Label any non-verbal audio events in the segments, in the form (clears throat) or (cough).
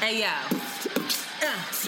Hey yo. Uh.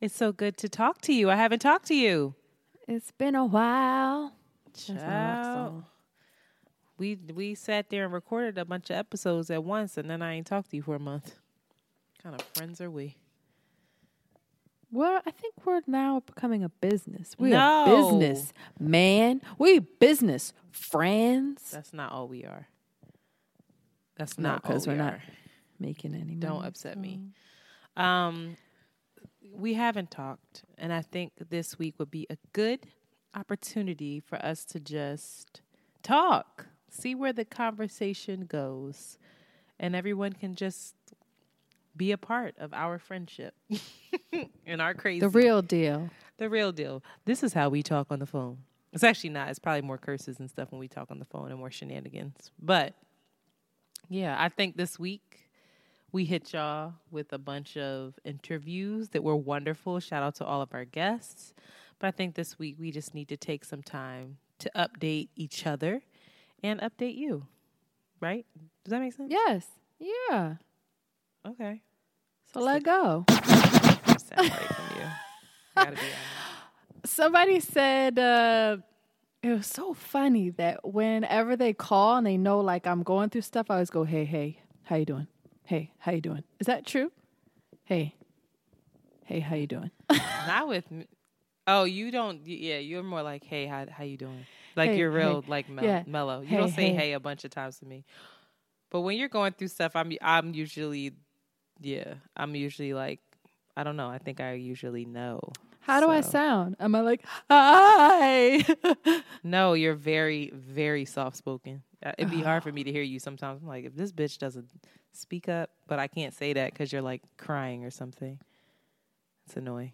It's so good to talk to you. I haven't talked to you. It's been a while. That's my rap Child. We we sat there and recorded a bunch of episodes at once, and then I ain't talked to you for a month. What kind of friends are we? Well, I think we're now becoming a business. We No. are business, man. We business friends. That's not all we are. That's No, not all 'cause we we're not. Making any Don't money, upset me. Um, we haven't talked, and I think this week would be a good opportunity for us to just talk, see where the conversation goes, and everyone can just be a part of our friendship (laughs) and our crazy. The real deal. the real deal. This is how we talk on the phone. It's actually not. It's probably more curses and stuff when we talk on the phone and more shenanigans. But yeah, I think this week we hit y'all with a bunch of interviews that were wonderful. Shout out to all of our guests. But I think this week we just need to take some time to update each other and update you. Right? Does that make sense? Yes. Yeah. Okay. So let go. Separate from you. (laughs) Gotta be honest. Somebody said uh, it was so funny that whenever they call and they know like I'm going through stuff, I always go, "Hey, hey, how you doing? Hey, how you doing? Is that true? Hey, hey, how you doing? (laughs) Not with me. Oh, you don't. Yeah, you're more like, "Hey, how how you doing?" Like Hey, you're real, hey, like mel- yeah. mellow. You Hey, don't say hey. "hey" a bunch of times to me. But when you're going through stuff, I'm I'm usually, yeah, I'm usually like, I don't know. I think I usually know. How do I sound? Am I like, hi? (laughs) No, you're very very soft spoken. Uh, it'd be hard for me to hear you sometimes. I'm like, if this bitch doesn't speak up, but I can't say that because you're like crying or something. It's annoying.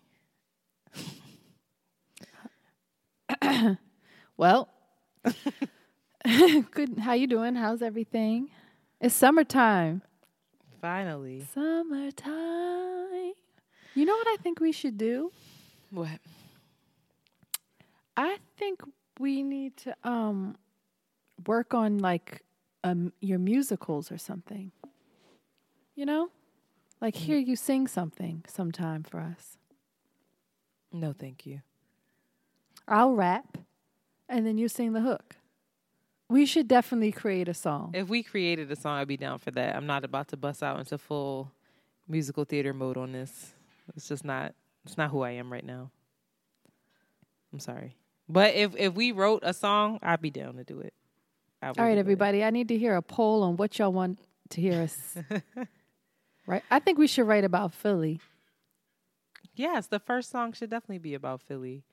(coughs) well, (laughs) good. How you doing? How's everything? It's summertime. Finally, Summertime. You know what I think we should do? what? I think we need to um work on like um your musicals or something. You know? Like mm-hmm. hear you sing something sometime for us. No, thank you. I'll rap and then you sing the hook. We should definitely create a song. If we created a song, I'd be down for that. I'm not about to bust out into full musical theater mode on this. It's just not. It's not who I am right now. I'm sorry, but if if we wrote a song, I'd be down to do it. All right, do it. everybody, I need to hear a poll on what y'all want to hear us. (laughs) right? I think we should write about Philly. Yes, the first song should definitely be about Philly,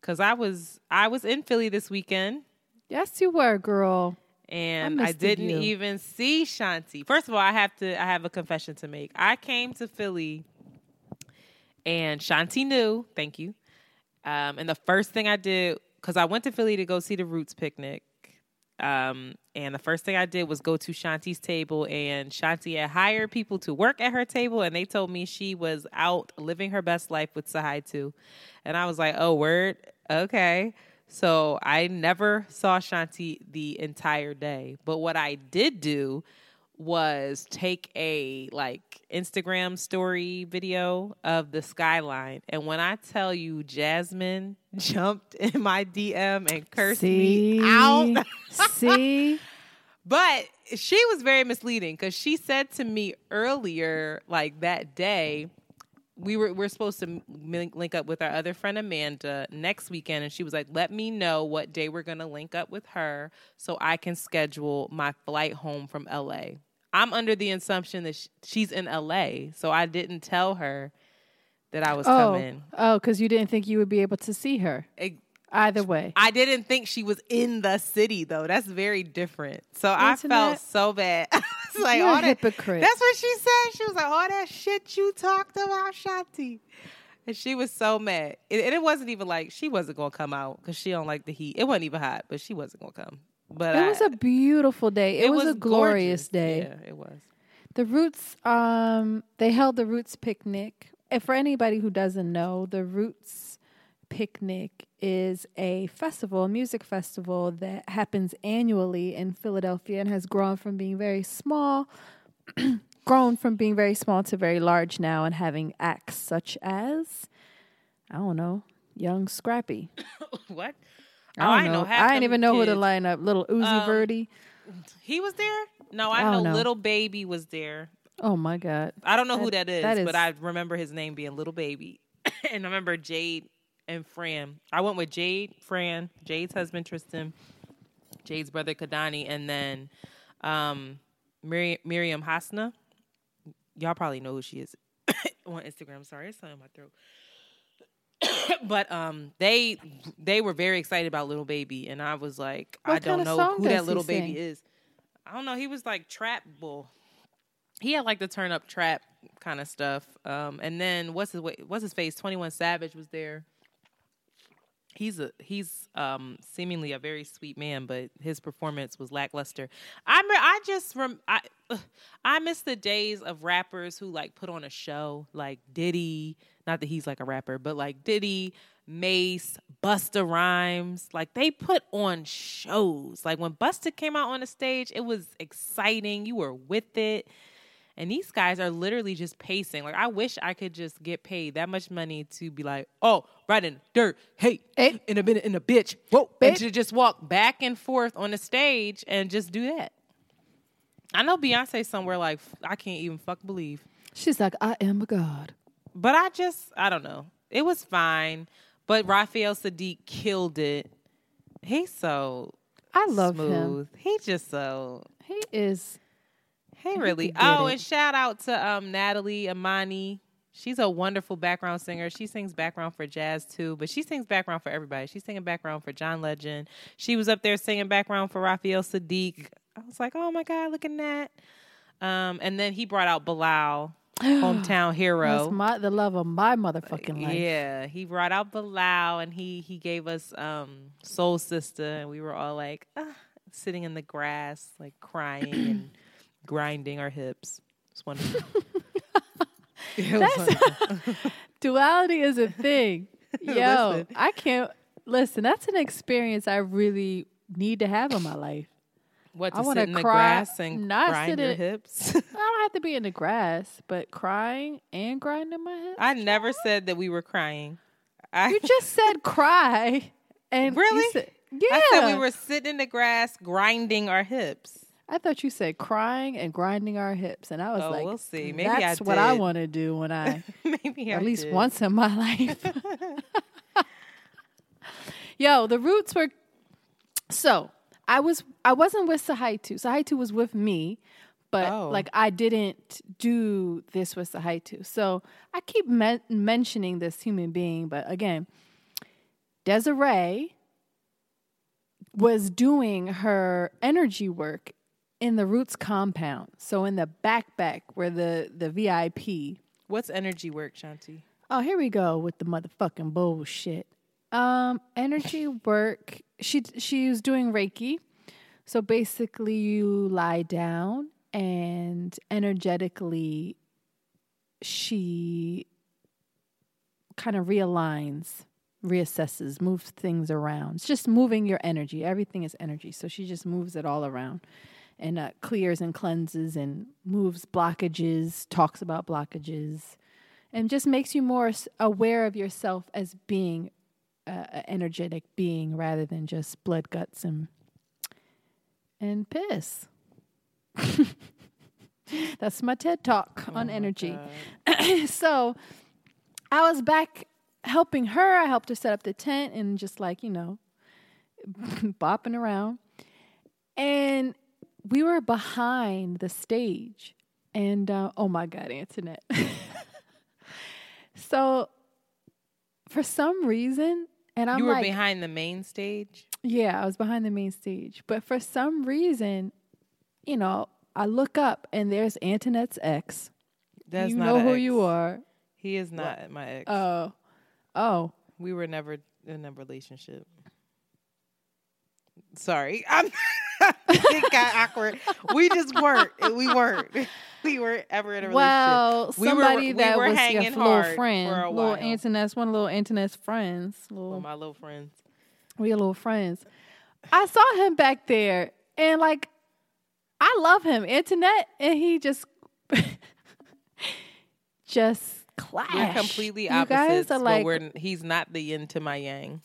because I was I was in Philly this weekend. Yes, you were, girl. and I, missed didn't you. even see Shanti. First of all, I have to I have a confession to make. I came to Philly and Shanti knew, thank you. Um, and the first thing I did cuz I went to Philly to go see the Roots picnic. Um, and the first thing I did was go to Shanti's table and Shanti had hired people to work at her table and they told me she was out living her best life with Sahaitu. And I was like, "Oh, word. Okay." So I never saw Shanti the entire day. But what I did do was take a like Instagram story video of the skyline. And when I tell you Jasmine (laughs) jumped in my DM and cursed See? me out. (laughs) See? But she was very misleading because she said to me earlier, like that day, we were we're supposed to link up with our other friend Amanda next weekend, and she was like, "Let me know what day we're gonna link up with her so I can schedule my flight home from LA." I'm under the assumption that sh- she's in LA, so I didn't tell her that I was Oh, coming. oh, because you didn't think you would be able to see her. It- Either way, I didn't think she was in the city though. That's very different. So I felt so bad. (laughs) it's like You're a all that. hypocrite. That's what she said. She was like, "All that shit you talked about, Shanti," and she was so mad. It- and it wasn't even like she wasn't gonna come out because she don't like the heat. It wasn't even hot, but she wasn't gonna come. But it was I- a beautiful day. It, was, a glorious gorgeous. day. Yeah, it was. The Roots, um, they held the Roots picnic. And for anybody who doesn't know, the Roots picnic is a festival, a music festival that happens annually in Philadelphia and has grown from being very small, (clears throat) grown from being very small to very large now, and having acts such as, I don't know, Young Scrappy. (coughs) What? I Oh, don't ain't know. half I didn't even know who to kids. line up. Little Uzi Um, Verdi. He was there. No, I, I know, know. little baby was there. Oh my God. I don't know who That- that is, but I remember his name being Little Baby. (coughs) and I remember Jade and Fran. I went with Jade, Fran, Jade's husband Tristan, Jade's brother Kadani, and then um, Miri- Miriam Hasna. Y'all probably know who she is (coughs) on Instagram. Sorry, it's something in my throat. (coughs) but um, they they were very excited about Little Baby, and I was like, I don't know who that little baby sing? is. I don't know. He was like trap bull. He had like the turn up trap kind of stuff. Um, and then what's his what's his face? Twenty One Savage was there. He's a he's um seemingly a very sweet man, but his performance was lackluster. I I just rem- I I miss the days of rappers who like put on a show like Diddy. Not that he's like a rapper, but like Diddy, Mace, Busta Rhymes. Like they put on shows. Like when Busta came out on the stage, it was exciting. You were with it. And these guys are literally just pacing. Like I wish I could just get paid that much money to be like, oh, right in the dirt, hey, Hey. in a minute, in a bitch, whoa, and Bitch. to just walk back and forth on the stage and just do that. I know Beyonce somewhere like I can't even fuck believe, She's like, I am a god. But I just I don't know. It was fine, but Raphael Saadiq killed it. He's so I love him. smooth. He just so He is. He really? get Oh, it. and shout out to um, Natalie Amani. She's a wonderful background singer. She sings background for jazz too, but she sings background for everybody. She's singing background for John Legend. She was up there singing background for Raphael Saadiq. I was like, oh my god, look at that. Um, and then he brought out Bilal, (gasps) hometown hero. That's my the love of my motherfucking life. Yeah, he brought out Bilal and he he gave us um Soul Sista and we were all like ah, sitting in the grass, like crying and (clears throat) grinding our hips. It's wonderful. (laughs) It wonderful. (laughs) Duality is a thing. (laughs) Yo, I can't listen. That's an experience I really need to have in my life. What I to wanna sit in the cry- grass and not grind your in- hips? (laughs) I don't have to be in the grass, but crying and grinding my hips. I never said that we were crying. I, you just said (laughs) cry, and Really? said- yeah, I said we were sitting in the grass grinding our hips. I thought you said crying and grinding our hips, and I was Oh, like, we'll see. Maybe I that's what I want to do when I (laughs) Maybe I at least did. once in my life. Yo, the roots were so I was I wasn't with Sahaitu. Sahaitu was with me, but Oh. like I didn't do this with Sahaitu. So I keep men- mentioning this human being, but again, Desiree was doing her energy work in the roots compound. So in the backpack where the the VIP What's energy work, Shanti? Oh, here we go with the motherfucking bullshit. Um, energy work. She she was doing Reiki. So basically, you lie down and energetically, she kind of realigns, reassesses, moves things around. It's just moving your energy. Everything is energy. So she just moves it all around and uh, clears and cleanses and moves blockages, talks about blockages and just makes you more aware of yourself as being uh, an energetic being rather than just blood guts and and piss. (laughs) That's my TED talk on energy. (clears throat) so I was back helping her. I helped her set up the tent and just like, you know, (laughs) bopping around. And we were behind the stage, and uh, oh my god, Antoinette. (laughs) so for some reason, and I'm you were like, behind the main stage. yeah, I was behind the main stage, but for some reason, you know, I look up and there's Antoinette's ex. That's you know who ex. you are. He is not my ex. Oh, oh, we were never in a relationship. Sorry, I'm. (laughs) it got awkward. We just weren't. We weren't. (laughs) We weren't ever in a relationship. well, We were- somebody we that were was hanging your little friend, for a little. Antoinette's one of little Antoinette's friends, little With my little friends. we are little friends. I saw him back there, and like, I love him, Antoinette, and he just, (laughs) just clash. We're completely You guys are like, we're, he's not the yin to my yang.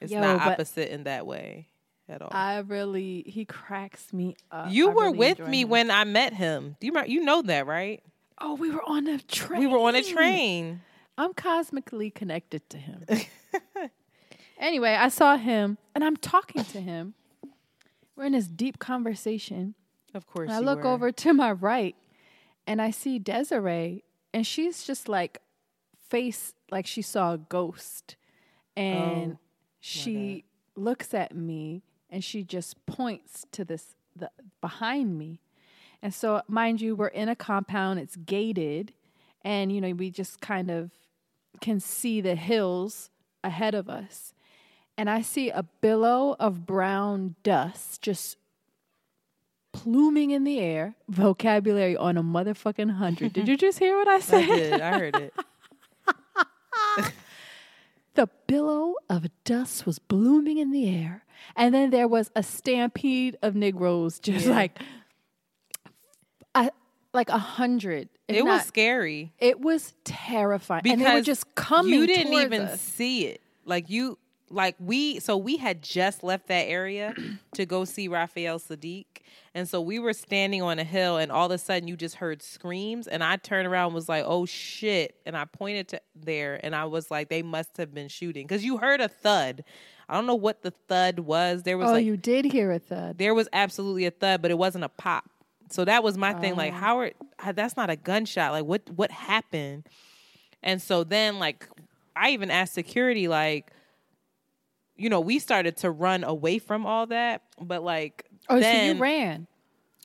It's Yo, not opposite in that way at all. I really, he cracks me up. you I were really with me him. when I met him. Do you you know that, right? Oh, we were on a train. We were on a train. I'm cosmically connected to him. (laughs) anyway, I saw him and I'm talking to him. We're in this deep conversation. Of course. I look were. over to my right and I see Desiree and she's just like face like she saw a ghost. And oh, she looks at me and she just points to this the behind me. And so mind you, we're in a compound, it's gated, and you know, we just kind of can see the hills ahead of us. And I see a billow of brown dust just pluming in the air. Vocabulary on a motherfucking hundred. Did (laughs) you just hear what I I said? did. I heard it. (laughs) The billow of dust was blooming in the air. And then there was a stampede of Negroes, just like a, like a hundred. It was scary It was terrifying. because and they were just coming. You didn't even us. see it. Like you, like we. So we had just left that area (clears throat) to go see Raphael Saadiq, and so we were standing on a hill, and all of a sudden you just heard screams, and I turned around, and was like, "Oh shit!" And I pointed to there, and I was like, "They must have been shooting," because you heard a thud. I don't know what the thud was. There was Oh, like you did hear a thud. there was absolutely a thud, but it wasn't a pop. So that was my thing. Oh. Like, how are uh, that's not a gunshot? Like, what what happened? And so then, like, I even asked security, like, you know, we started to run away from all that, but like, Oh, then so you ran.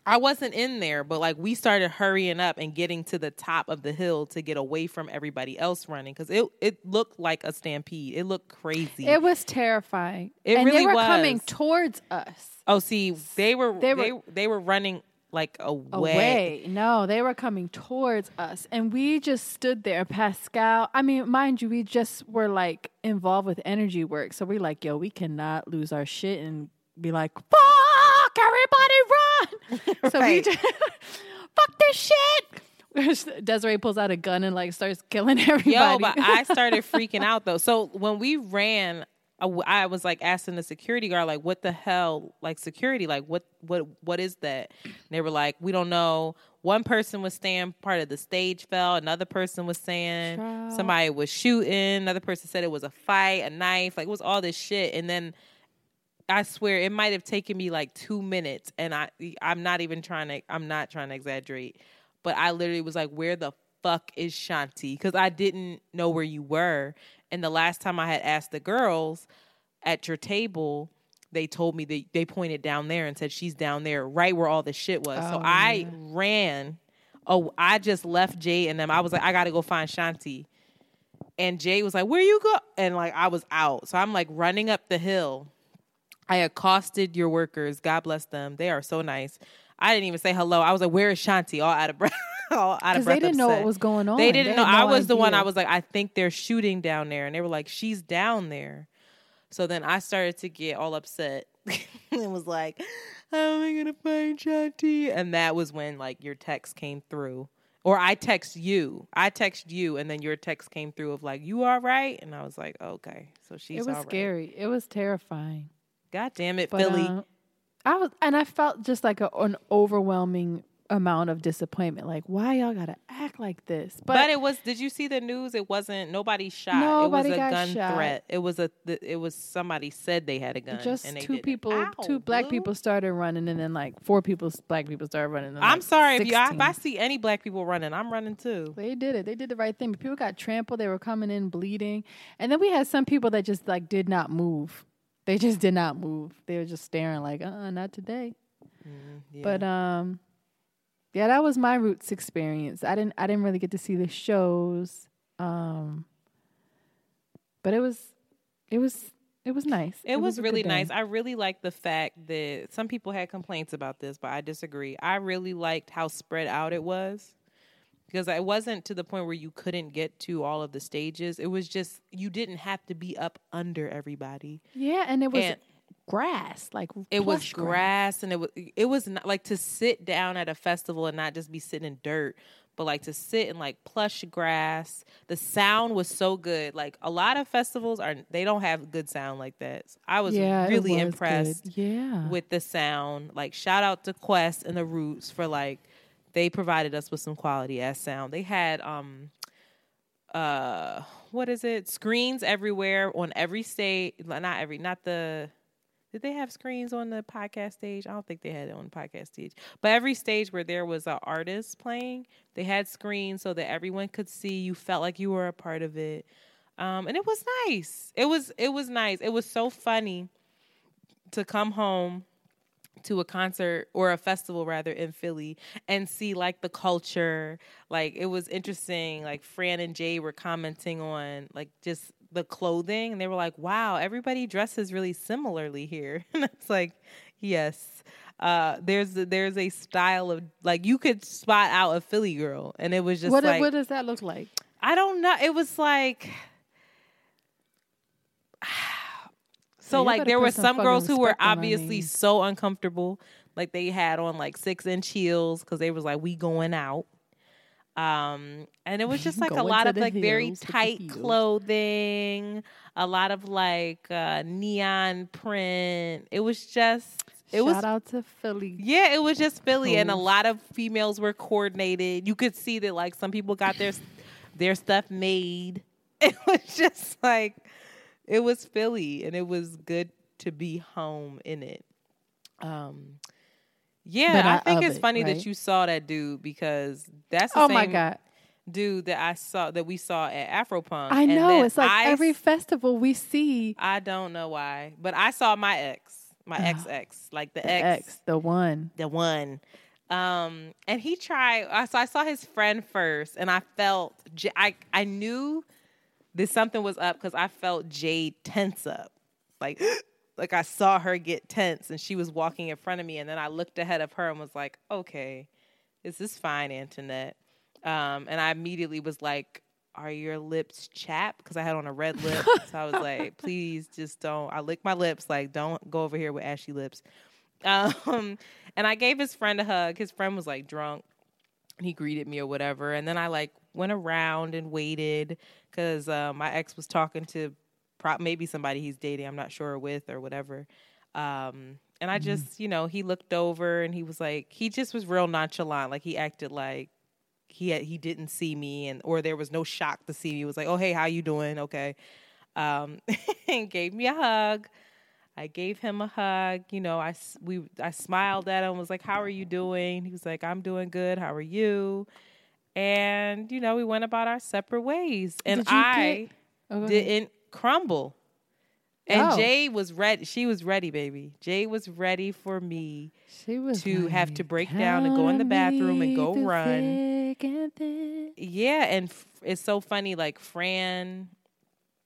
I wasn't in there, but like, we started hurrying up and getting to the top of the hill to get away from everybody else running because it it looked like a stampede. It looked crazy. It was terrifying. It and really they were was. coming towards us. oh, see, they were They they were- they, were running like away. away. No, they were coming towards us. And we just stood there. Pascal, I mean, mind you, we just were like involved with energy work. So we're like, yo, we cannot lose our shit and be like, fuck, everybody run. (laughs) So we just, (laughs) fuck this shit. (laughs) Desiree pulls out a gun and like starts killing everybody. Yo, but I started freaking out though. So when we ran, I was like asking the security guard, like, "What the hell? Like security? Like what? What? What is that?" And they were like, "We don't know." One person was saying part of the stage fell. Another person was saying Child. somebody was shooting. Another person said it was a fight, a knife. Like it was all this shit. And then I swear it might have taken me like two minutes, and I I'm not even trying to I'm not trying to exaggerate, but I literally was like, "Where the fuck is Shanti?" Because I didn't know where you were, and the last time I had asked the girls at your table, they told me they they pointed down there and said she's down there, right where all the shit was. so Oh, I ran. Oh, I just left Jay and them. I was like, I got to go find Shanti. And Jay was like, "Where you go?" And like I was out, so I'm like running up the hill. I accosted your workers. God bless them. They are so nice. I didn't even say hello. I was like, "Where is Shanti?" All out of breath. (laughs) (laughs) all out of breath. they didn't know what was going on. They didn't know. had I no was the one. I was like, I think they're shooting down there, and they were like, she's down there. So then I started to get all upset (laughs) and was like, how am I gonna find Shanti? And that was when like your text came through, or I text you. I text you, and then your text came through of like, you all right? And I was like, okay, so she's. It was all right. scary. It was terrifying. God damn it, But, Philly. uh, I was, and I felt just like a, an overwhelming amount of disappointment. Like, why y'all gotta act like this? But, but, it was. Did you see the news? It wasn't. Nobody shot. Nobody it was a gun shot. threat. It was a. It was somebody said they had a gun. Just and they two didn't. people, Ow, two black Blue. people started running, and then like four people, black people started running. and, I'm like, sorry if you. If I see any black people running, I'm running too. They did it. They did the right thing. But people got trampled. They were coming in bleeding, and then we had some people that just like did not move. They just did not move. They were just staring like, uh, uh not today. Yeah. But um, yeah, that was my roots experience. I didn't I didn't really get to see the shows. Um, but it was it was it was nice. It, was, a good really nice. I really liked the fact that some people had complaints about this, but I disagree. I really liked how spread out it was because it wasn't to the point where you couldn't get to all of the stages. It was just you didn't have to be up under everybody. Yeah, and it was And- grass, like It was plush grass and it was it was not like to sit down at a festival and not just be sitting in dirt, but like to sit in like plush grass. The sound was so good. Like a lot of festivals are they don't have good sound like that. I was Yeah, really was impressed good. Yeah, with the sound. Like shout out to Quest and the Roots for like they provided us with some quality ass sound. They had um uh what is it? Screens everywhere on every stage. Not every, not the. Did they have screens on the podcast stage? I don't think they had it on the podcast stage. But every stage where there was an artist playing, they had screens so that everyone could see. You felt like you were a part of it, um, and it was nice. It was it was nice. It was so funny to come home to a concert or a festival rather in Philly and see like the culture. Like it was interesting. Like Fran and Jay were commenting on like just the clothing and they were like, "Wow, everybody dresses really similarly here." (laughs) and it's like, "Yes." Uh, there's there's a style of like you could spot out a Philly girl, and it was just what like what does that look like? I don't know. It was like (sighs) so Yeah, like there were some some girls who were respect on our obviously so uncomfortable. Like they had on like six inch heels because they was like we going out. Um, and it was just like a lot of like very hills with the tight clothing, a lot of like uh neon print. It was just it Shout was out to Philly. yeah, it was just Philly, and a lot of females were coordinated. You could see that like some people got their (laughs) their stuff made. (laughs) It was just like it was Philly, and it was good to be home in it. Um, yeah, I not think it's it, funny right? that you saw that dude because that's the Oh same my god. dude that I saw that we saw at Afropunk. I know. It's like I every festival we see I don't know why, but I saw my ex, my ex ex, like the, the ex, X, the one. the one. Um, and he tried. I So I saw his friend first, and I felt I I knew that something was up because I felt Jade tense up, like like I saw her get tense, and she was walking in front of me, and then I looked ahead of her and was like, okay, this is fine, Antoinette. Um, and I immediately was like, are your lips chapped? Because I had on a red lip. so I was like, (laughs) please just don't. I licked my lips, like, don't go over here with ashy lips. Um, (laughs) and I gave his friend a hug. His friend was like drunk. And he greeted me or whatever. And then I like went around and waited because uh, my ex was talking to pro- maybe somebody he's dating, I'm not sure with or whatever. Um, and I just, you know, he looked over and he was like, he just was real nonchalant. Like he acted like he had, he didn't see me and or there was no shock to see me. He was like, "Oh, hey, how you doing?" Okay. Um (laughs) and gave me a hug. I gave him a hug. You know, I we I smiled at him. Was like, "How are you doing?" He was like, "I'm doing good. How are you?" And you know, we went about our separate ways. And Did I get- Oh, didn't crumble. And Oh. Jay was ready. She was ready, baby. Jay was ready for me She was to have to break down and go in the bathroom and go run. and. Yeah, and f- it's so funny. Like Fran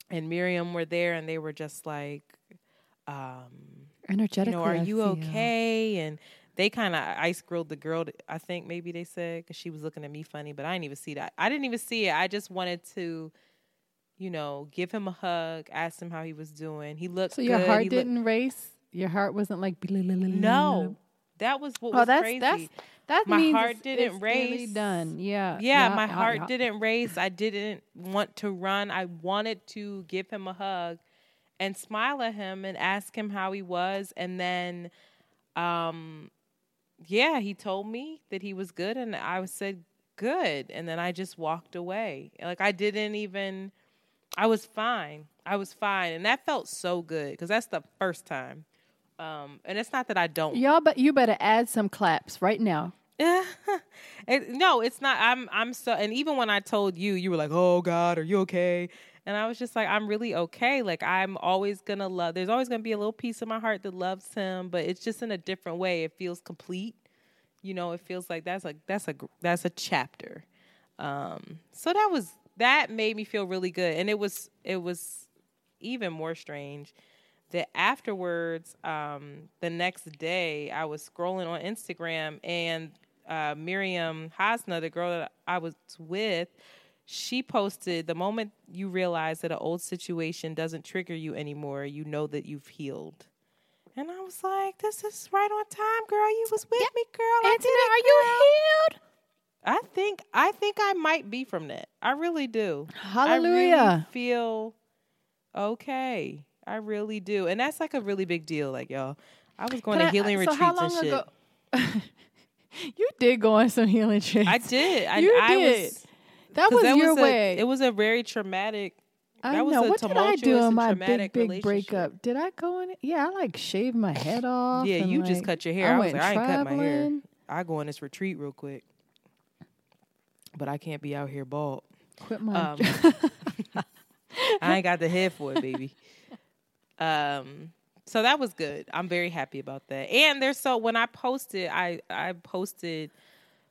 and Miriam were there, and they were just like, um, you Energetically, know, are you okay? And they kind of ice grilled the girl. I think maybe they said because she was looking at me funny, but I didn't even see that. I didn't even see it. I just wanted to, you know, give him a hug, ask him how he was doing. He looked. So your good. heart He didn't race. Your heart wasn't like No, that was what Oh, was that's crazy. that's that My means heart it's- didn't it's really race. done. Yeah. yeah, my yeah, heart yeah. didn't race. I didn't want to run. I wanted to give him a hug and smile at him and ask him how he was and then um yeah, he told me that he was good, and I said good, and then I just walked away. Like I didn't even. I was fine. I was fine, and that felt so good because that's the first time. Um, and it's not that I don't. Y'all, but you better add some claps right now. (laughs) it, no, it's not. I'm. I'm so. And even when I told you, you were like, "Oh God, are you okay?" And I was just like, I'm really okay. Like I'm always gonna love. There's always gonna be a little piece of my heart that loves him, but it's just in a different way. It feels complete. You know, it feels like that's a that's a that's a chapter. Um, so that was that made me feel really good, and it was it was even more strange that afterwards, um, the next day, I was scrolling on Instagram and uh, Miriam Hasna, the girl that I was with, she posted the moment you realize that an old situation doesn't trigger you anymore, you know that you've healed. And I was like, this is right on time, girl. You was with me, girl. It, are you healed? I think I think I might be from that. I really do. Hallelujah. I really feel okay. I really do. And that's like a really big deal. Like, y'all, I was going Can to I, healing so retreats and shit. Ago, (laughs) you did go on some healing trips. I did. I, you I did. Was, that was that your was way. A, it was a very traumatic. I know. what did I do in my big big breakup? Did I go in? It? Yeah, I like shaved my head off. Yeah, you like, just cut your hair. I, I was like, I ain't cut my hair. I go on this retreat real quick, but I can't be out here bald. Quit my. Um, (laughs) I ain't got the head for it, baby. (laughs) Um, so that was good. I'm very happy about that. And there's so when I posted, I I posted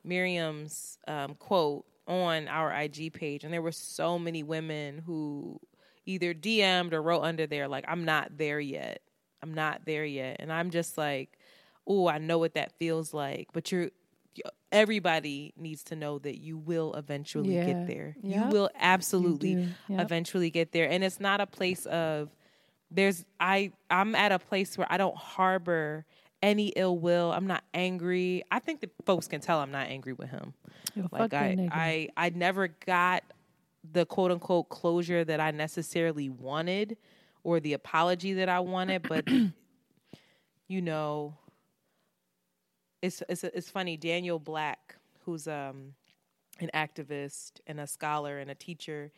Miriam's um, quote on our IG page, and there were so many women who either DM'd or wrote under there like, "I'm not there yet. I'm not there yet," and I'm just like, "Oh, I know what that feels like." But you're everybody needs to know that you will eventually yeah. get there. Yep. You will absolutely you yep. eventually get there, and it's not a place of there's I I'm at a place where I don't harbor any ill will. I'm not angry. I think that folks can tell I'm not angry with him. Yo, like I, I I never got the quote unquote closure that I necessarily wanted or the apology that I wanted, but (clears throat) you know, it's it's it's funny. Daniel Black, who's um an activist and a scholar and a teacher,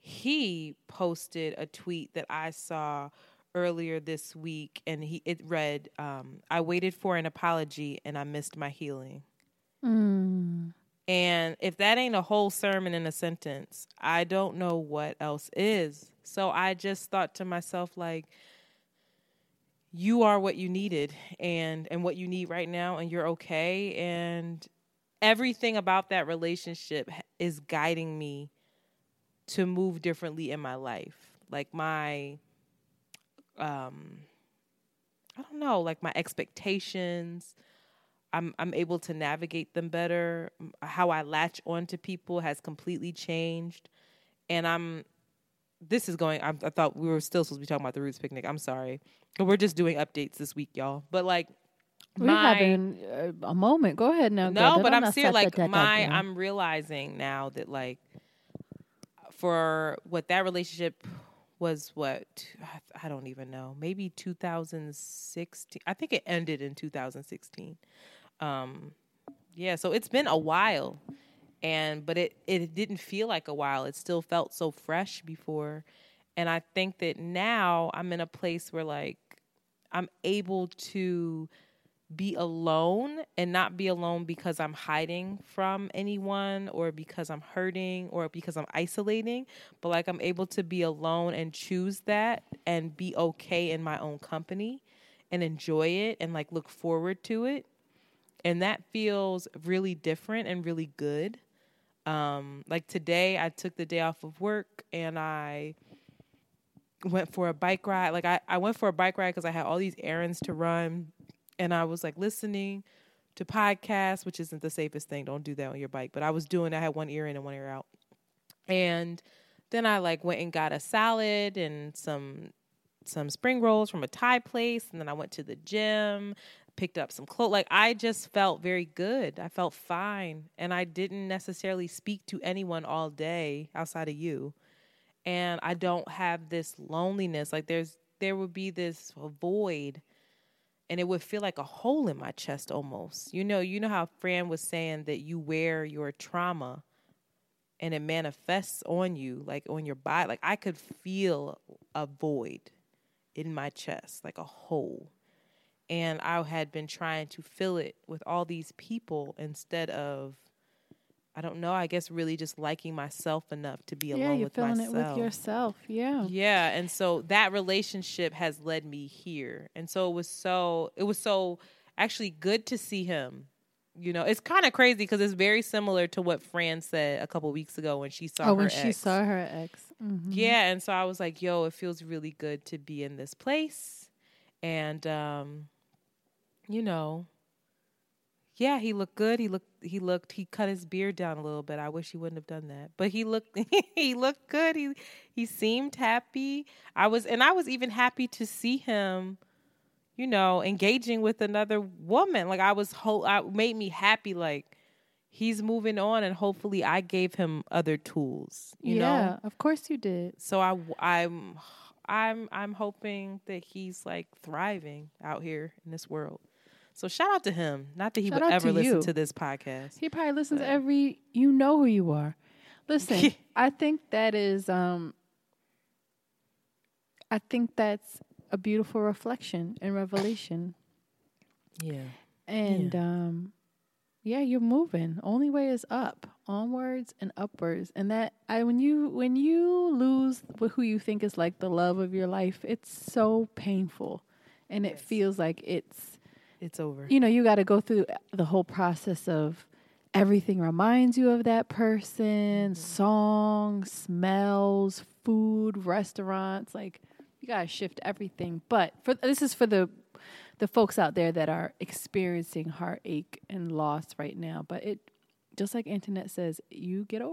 he posted a tweet that I saw earlier this week, and he it read, um, "I waited for an apology and I missed my healing." Mm. And if that ain't a whole sermon in a sentence, I don't know what else is. So I just thought to myself, like, you are what you needed and and what you need right now and you're okay and everything about that relationship is guiding me to move differently in my life. Like my um I don't know, like my expectations, I'm I'm able to navigate them better. How I latch onto people has completely changed. And I'm this is going I, I thought we were still supposed to be talking about the roots picnic. I'm sorry. But we're just doing updates this week, y'all. But like we're my, having a moment. Go ahead now. No, but I'm serious. Like my, I'm realizing now that like for what that relationship was what I don't even know maybe 2016 I think it ended in 2016 um yeah so it's been a while and but it it didn't feel like a while it still felt so fresh before and I think that now I'm in a place where like I'm able to be alone and not be alone because I'm hiding from anyone or because I'm hurting or because I'm isolating, but like I'm able to be alone and choose that and be okay in my own company and enjoy it and like look forward to it. And that feels really different and really good. Um, like today, I took the day off of work and I went for a bike ride. Like I, I went for a bike ride because I had all these errands to run and I was like listening to podcasts, which isn't the safest thing. Don't do that on your bike. But I was doing. I had one ear in and one ear out, and then I like went and got a salad and some some spring rolls from a Thai place, and then I went to the gym, picked up some clothes. Like I just felt very good. I felt fine, and I didn't necessarily speak to anyone all day outside of you. And I don't have this loneliness. Like there's there would be this void and it would feel like a hole in my chest almost. You know, you know how Fran was saying that you wear your trauma and it manifests on you, like on your body. Like I could feel a void in my chest, like a hole. And I had been trying to fill it with all these people instead of I don't know. I guess really just liking myself enough to be yeah, alone with myself. it with yourself. Yeah. Yeah, and so that relationship has led me here. And so it was so it was so actually good to see him. You know, it's kind of crazy because it's very similar to what Fran said a couple weeks ago when she saw Oh, her when ex. she saw her ex. Mhm. Yeah, and so I was like, "Yo, it feels really good to be in this place," and um, you know, yeah, he looked good. He looked, he looked, he cut his beard down a little bit. I wish he wouldn't have done that, but he looked, (laughs) he looked good. He he seemed happy. I was, and I was even happy to see him. You know, engaging with another woman. Like I was, ho- I made me happy. Like he's moving on, and hopefully, I gave him other tools. You know, yeah, of course you did. so I I'm I'm I'm hoping that he's like thriving out here in this world. So shout out to him. Not that he Shout would ever to listen you. to this podcast. He probably listens every. You know who you are. Listen, (laughs) I think that is. um I think that's a beautiful reflection and revelation. Yeah. And um yeah, you're moving. Only way is up, onwards and upwards. And that I when you when you lose who you think is like the love of your life, it's so painful, and it feels like it's It's over. you know you got to go through the whole process of everything reminds you of that person, mm-hmm. songs, smells, food, restaurants, like you got to shift everything. But for this is for the the folks out there that are experiencing heartache and loss right now. But it, just like Antoinette says, you get over.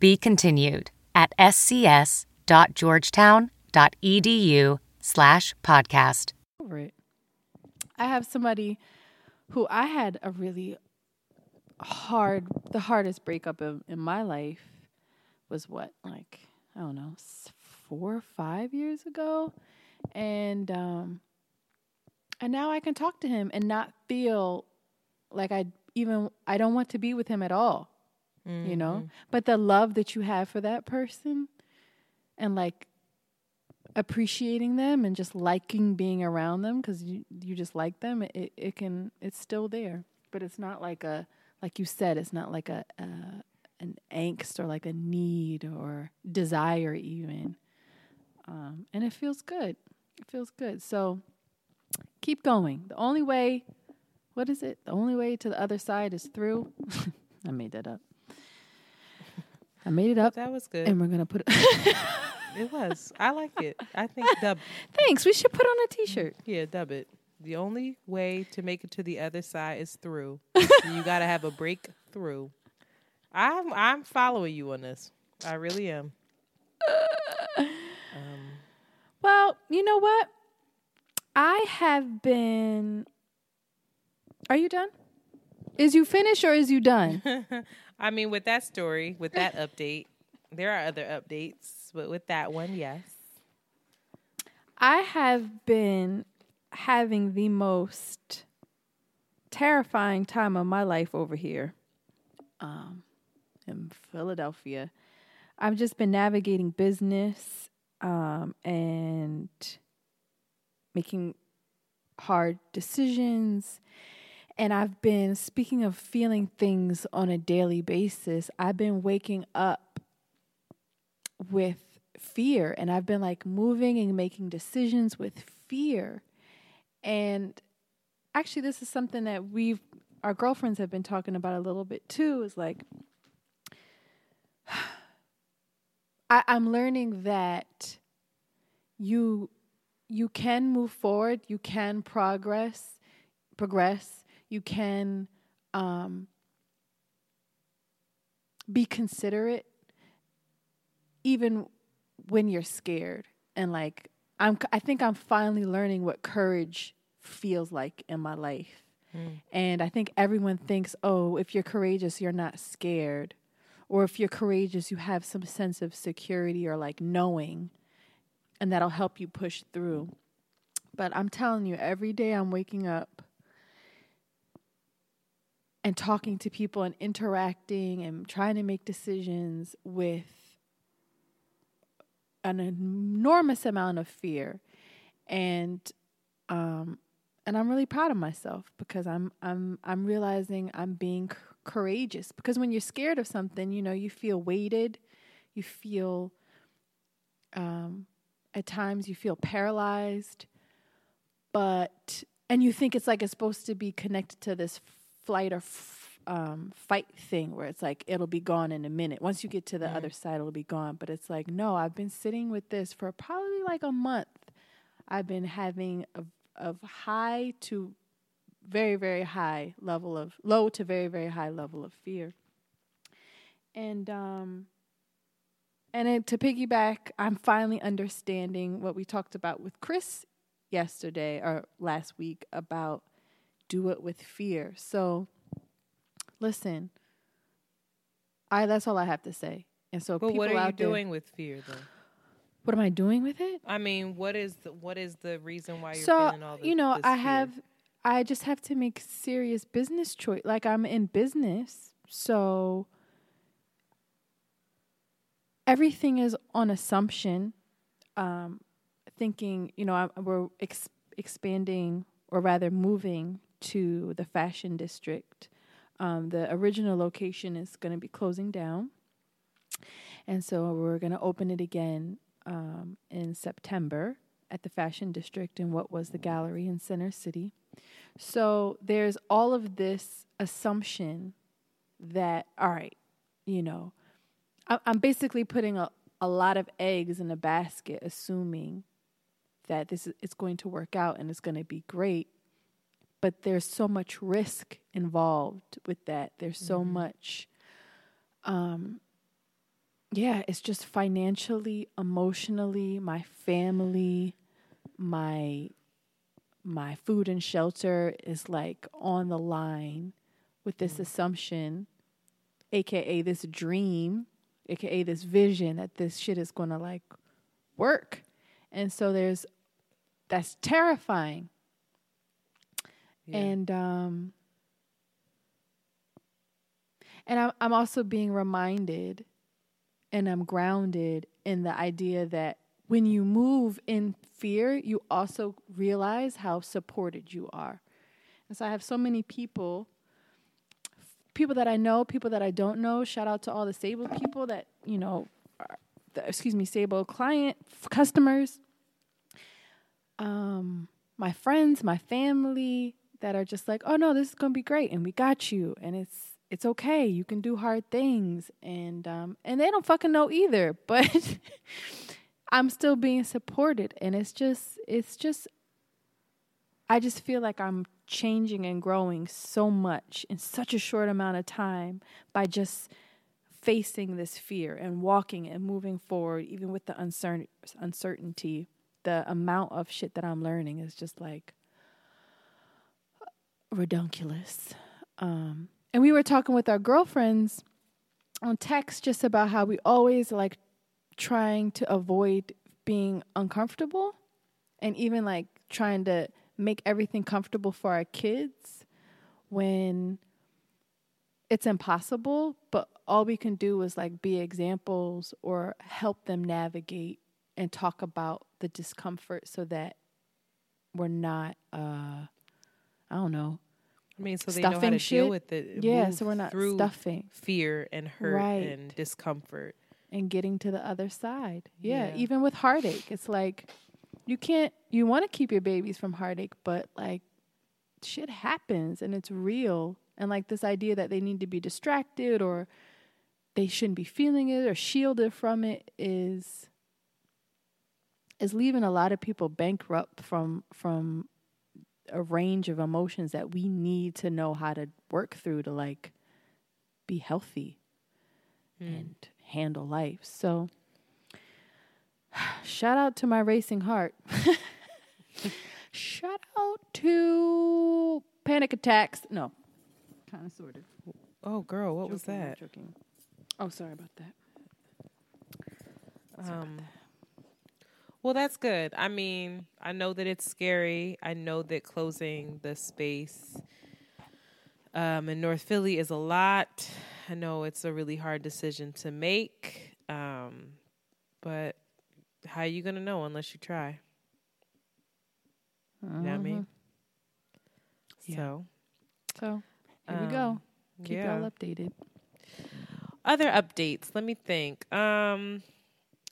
Be continued at scs.georgetown.edu slash podcast. I have somebody who I had a really hard, the hardest breakup in, in my life was what, like, I don't know, four or five years ago. And, um, and now I can talk to him and not feel like I even, I don't want to be with him at all, you know? But the love that you have for that person and like appreciating them and just liking being around them because you you just like them it, it can it's still there. But it's not like a like you said it's not like a, a an angst or like a need or desire even. Um, and it feels good. It feels good. So keep going. The only way what is it? The only way to the other side is through. (laughs) I made that up i made it up That was good. and we're gonna put (laughs) It it was. (laughs) I like it. I think dub. (laughs) thanks we should put on a t-shirt mm, Yeah, dub it. The only way to make it to the other side is through. you got to have a breakthrough. I'm I'm following you on this. I really am. Um, well, you know what? I have been. Are you done? Is you finished or is you done? I mean, with that story, with that update, there are other updates, but with that one, yes. I have been having the most terrifying time of my life over here um, in Philadelphia. I've just been navigating business um, and making hard decisions. And I've been, speaking of feeling things on a daily basis, I've been waking up with fear and I've been like moving and making decisions with fear. And actually, this is something that we've, our girlfriends have been talking about a little bit too is like, (sighs) I, I'm learning that you you can move forward, you can progress, progress, you can um, be considerate, even when you're scared. And like, I'm, I think I'm finally learning what courage feels like in my life. Mm. And I think everyone thinks, oh, if you're courageous, you're not scared. Or if you're courageous, you have some sense of security or like knowing and that'll help you push through. But I'm telling you, every day I'm waking up and talking to people and interacting and trying to make decisions with an enormous amount of fear. And um and I'm really proud of myself because I'm I'm I'm realizing I'm being c- courageous. Because when you're scared of something, you know, you feel weighted, you feel um at times you feel paralyzed, but and you think it's like it's supposed to be connected to this flight or f- um, fight thing where it's like it'll be gone in a minute. Once you get to the mm. other side, it'll be gone. But it's like no, I've been sitting with this for probably like a month. I've been having a of high to very very high level of low to very very high level of fear. And um and it, to piggyback, I'm finally understanding what we talked about with Chris yesterday or last week about do it with fear. So, listen, I that's all I have to say. And so, but what are you doing there, with fear, though? What am I doing with it? I mean, what is the what is the reason why you're so, feeling all this? You know, this I fear? have, I just have to make serious business choice. Like I'm in business, so everything is on assumption. Um, thinking, you know, I, we're ex- expanding or rather moving to the fashion district. Um, the original location is going to be closing down. And so we're going to open it again um, in September at the fashion district in what was the gallery in Center City. So there's all of this assumption that, all right, you know, I'm basically putting a, a lot of eggs in a basket, assuming that this is it's going to work out and it's going to be great. But there's so much risk involved with that. There's so mm-hmm. much um yeah, it's just financially, emotionally, my family, my my food and shelter is like on the line with this mm-hmm. assumption, aka this dream aka this vision that this shit is gonna like work. And so there's that's terrifying. And um and I'm I'm also being reminded and I'm grounded in the idea that when you move in fear, you also realize how supported you are. And so I have so many people people that I know, people that I don't know. Shout out to all the Sable people that you know, the, excuse me, Sable client customers. Um, my friends, my family that are just like, oh no, this is gonna be great, and we got you, and it's it's okay. You can do hard things, and um, and they don't fucking know either, (laughs) but. I'm still being supported and it's just it's just I just feel like I'm changing and growing so much in such a short amount of time by just facing this fear and walking and moving forward, even with the uncertain, uncertainty the amount of shit that I'm learning is just like redunculous. Um, and we were talking with our girlfriends on text just about how we always like trying to avoid being uncomfortable and even like trying to make everything comfortable for our kids when it's impossible, but all we can do is like be examples or help them navigate and talk about the discomfort so that we're not uh I don't know. I mean, so they know how to shit. deal with it. Yeah, so we're not through stuffing. fear and hurt Right. and discomfort. and getting to the other side. Yeah, Yeah. even with heartache, it's like you can't you want to keep your babies from heartache, but like shit happens and it's real. And like this idea that they need to be distracted or they shouldn't be feeling it or shielded from it is is leaving a lot of people bankrupt from from a range of emotions that we need to know how to work through to like be healthy and handle life. So (sighs) shout out to my racing heart. (laughs) shout out to panic attacks. No. Kind of sort of. Oh, girl, what was Joking, I'm that? joking. Oh, sorry about that. Um, well, that's good. I mean, I know that it's scary. I know that closing the space um, in North Philly is a lot. I know it's a really hard decision to make. Um, but how are you gonna know unless you try? You know what I mean? Yeah. So, So here we go. Um, Keep yeah. y'all updated. other updates let me think um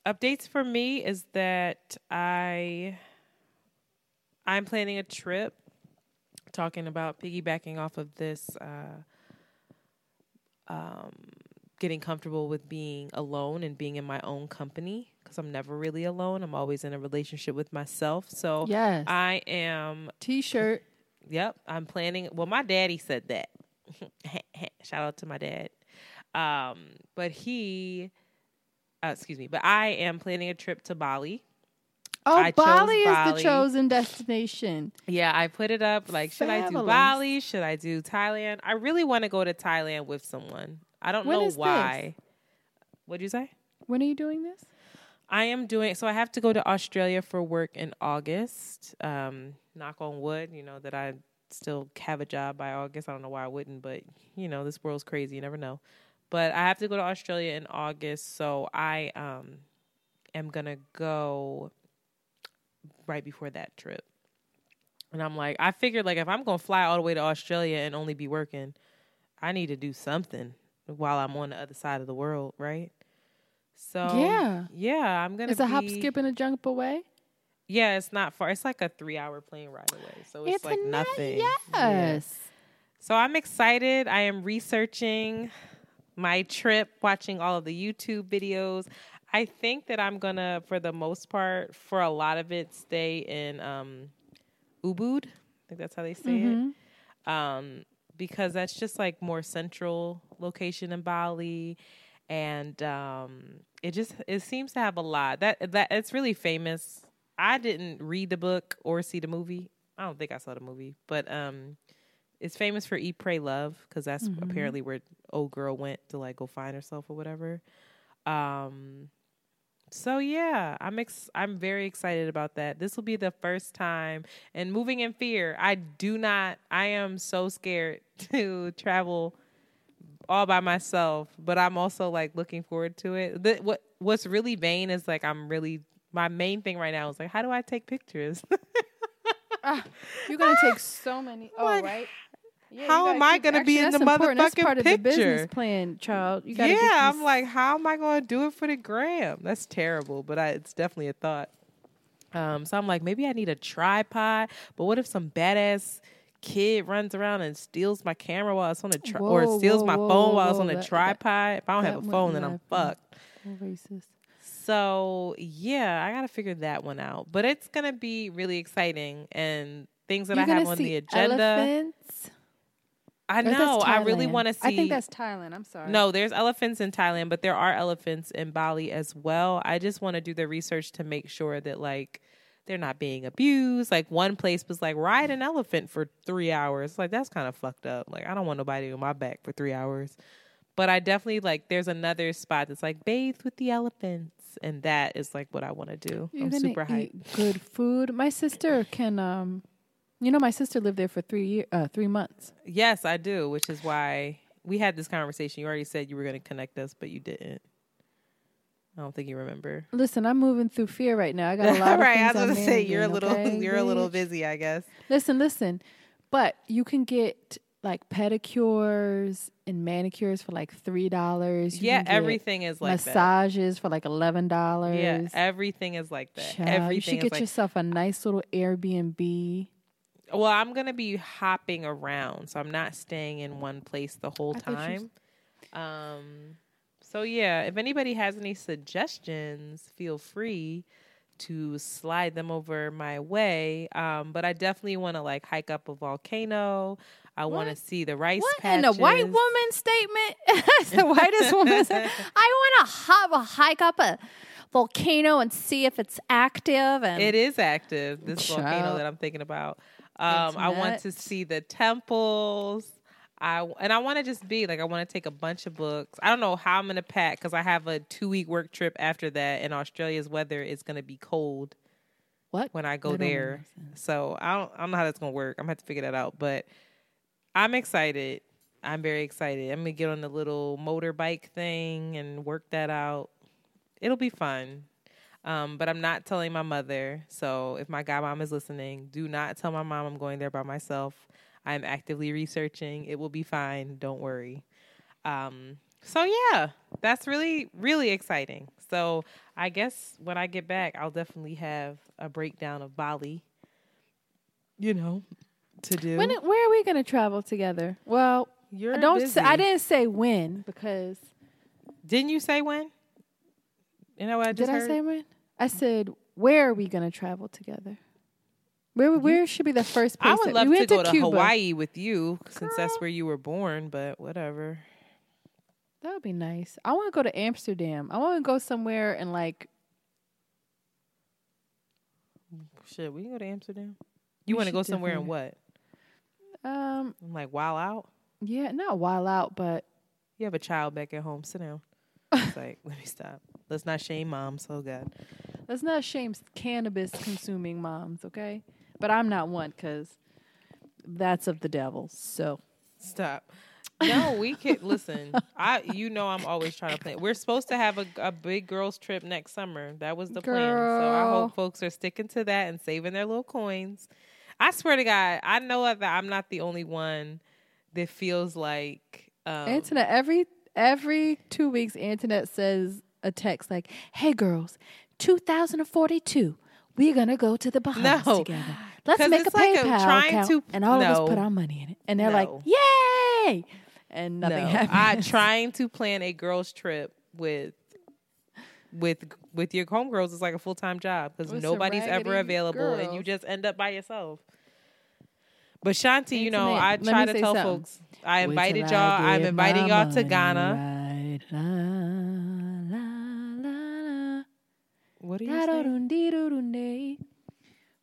updates for me is that i i'm planning a trip talking about piggybacking off of this uh um getting comfortable with being alone and being in my own company because i'm never really alone i'm always in a relationship with myself so Yes. i am T-shirt. (laughs) Yep, I'm planning. Well, my daddy said that. (laughs) Shout out to my dad. Um, but he, uh, excuse me, but I am planning a trip to Bali. Oh, I Bali is Bali. the chosen destination. Yeah, I put it up. Like, should I do Bali? Should I do Thailand? I really want to go to Thailand with someone. I don't When know this? why. What'd you say? When are you doing this? I am doing so. I have to go to Australia for work in August. Um, knock on wood, you know that I still have a job by August. I don't know why I wouldn't, but you know this world's crazy. You never know. But I have to go to Australia in August, so I um am gonna go right before that trip. And I'm like, I figured like if I'm gonna fly all the way to Australia and only be working, I need to do something while I'm on the other side of the world, right? So Yeah. yeah, I'm gonna. It's a hop, skip, and a jump away. Yeah, it's not far. It's like a three-hour plane ride away, so it's, It's like nothing. Yeah. Yes. So I'm excited. I am researching my trip, watching all of the YouTube videos. I think that I'm gonna, for the most part, for a lot of it, stay in um, Ubud. I think that's how they say it. Um, because that's just like more central location in Bali, and um, it just it seems to have a lot that that it's really famous. I didn't read the book or see the movie. I don't think I saw the movie, but um, it's famous for Eat, Pray, Love because that's apparently where old girl went to like go find herself or whatever. Um, so yeah, I'm ex- I'm very excited about that. This will be the first time and moving in fear. I do not I am so scared (laughs) to travel all by myself, but I'm also like looking forward to it. The, what what's really vain is like I'm really my main thing right now is like how do I take pictures? (laughs) You're gonna take so many. (laughs) Oh, right. Yeah, how gotta am I gonna be in the motherfucking of the business picture? plan, child. You gotta yeah, I'm like, how am I going to do it for the gram? That's terrible, but I, it's definitely a thought. Um, so I'm like, maybe I need a tripod. But what if some badass kid runs around and steals my camera while it's on a tri- or steals whoa, my whoa, phone whoa, while it's on whoa, a that- that- tripod? if I don't have a phone, then I'm fucked. Racist. So yeah, I gotta figure that one out. But it's gonna be really exciting and things that You're I have on the agenda. I know. I really want to see. I think that's Thailand. I'm sorry. No, there's elephants in Thailand, but there are elephants in Bali as well. I just want to do the research to make sure that like they're not being abused. Like one place was like ride an elephant for three hours. Like that's kind of fucked up. Like I don't want nobody on my back for three hours. But I definitely like there's another spot that's like bathe with the elephants, and that is like what I want to do. You're I'm super hyped. good food. My sister can um you know my sister lived there for 3 year uh 3 months. Yes, I do, which is why we had this conversation. You already said you were going to connect us, but you didn't. I don't think you remember. Listen, I'm moving through fear right now. I got a (laughs) lot of right, things I was going to say you're a little okay, (laughs) you're a little busy, I guess. Listen, listen. But you can get like pedicures and manicures for like three dollars. Yeah, everything is like that. massages for like eleven dollars. Yeah, everything is like that. Child, everything you should get like yourself a nice little Airbnb. Well, I'm gonna be hopping around, so I'm not staying in one place the whole I time. Um, so yeah, if anybody has any suggestions, feel free to slide them over my way. Um, but I definitely want to like hike up a volcano. I want to see the rice What patches. in a white woman statement? (laughs) That's the whitest woman. (laughs) I want to hop, a hike up a volcano and see if it's active. And It is active. This volcano that I'm thinking about. Um, I want to see the temples. I and I want to just be like I want to take a bunch of books. I don't know how I'm gonna pack because I have a two week work trip after that, and Australia's weather is gonna be cold what? when I go That there. So I don't I don't know how that's gonna work. I'm gonna have to figure that out. But I'm excited. I'm very excited. I'm gonna get on the little motorbike thing and work that out. It'll be fun. Um, but I'm not telling my mother. So if my godmom is listening, do not tell my mom I'm going there by myself. I'm actively researching. It will be fine. Don't worry. Um, so yeah, that's really, really exciting. So I guess when I get back, I'll definitely have a breakdown of Bali. You know, to do. When, where are we going to travel together? Well, You're I don't. busy. Say, I didn't say when because Didn't you say when? You know what I just did I heard? say when? I said where are we going to travel together? Where where should be the first place? I would love we to went go to Cuba. Hawaii with you since that's where you were born, but whatever. That would be nice. I want to go to Amsterdam. I want to go somewhere and like Shit, we can go to Amsterdam. You want to go somewhere and what? um Like while out? yeah, not while out, but You have a child back at home. Sit down. (laughs) It's like, let me stop. Let's not shame moms. Oh God. let's not shame cannabis consuming moms, okay? But I'm not one because that's of the devil. So Stop. No, we can (laughs) listen. I, you know, I'm always trying to plan. We're supposed to have a, a big girls trip next summer. That was the plan. So I hope folks are sticking to that and saving their little coins. I swear to God, I know that I'm not the only one that feels like um, Antoinette, every every two weeks, Antoinette says a text like, "Hey girls, 2042, we're gonna go to the Bahamas No. together. Let's make a like a PayPal trying account, to- and all of us put our money in it." And they're No. like, "Yay!" And nothing no, happens. I (laughs) trying to plan a girls trip with with with your homegirls is like a full time job because nobody's ever available, and you just end up by yourself. But Shanti, you know, I try to tell something. folks I Wait invited y'all. I I'm inviting y'all to Ghana. right. What are you saying?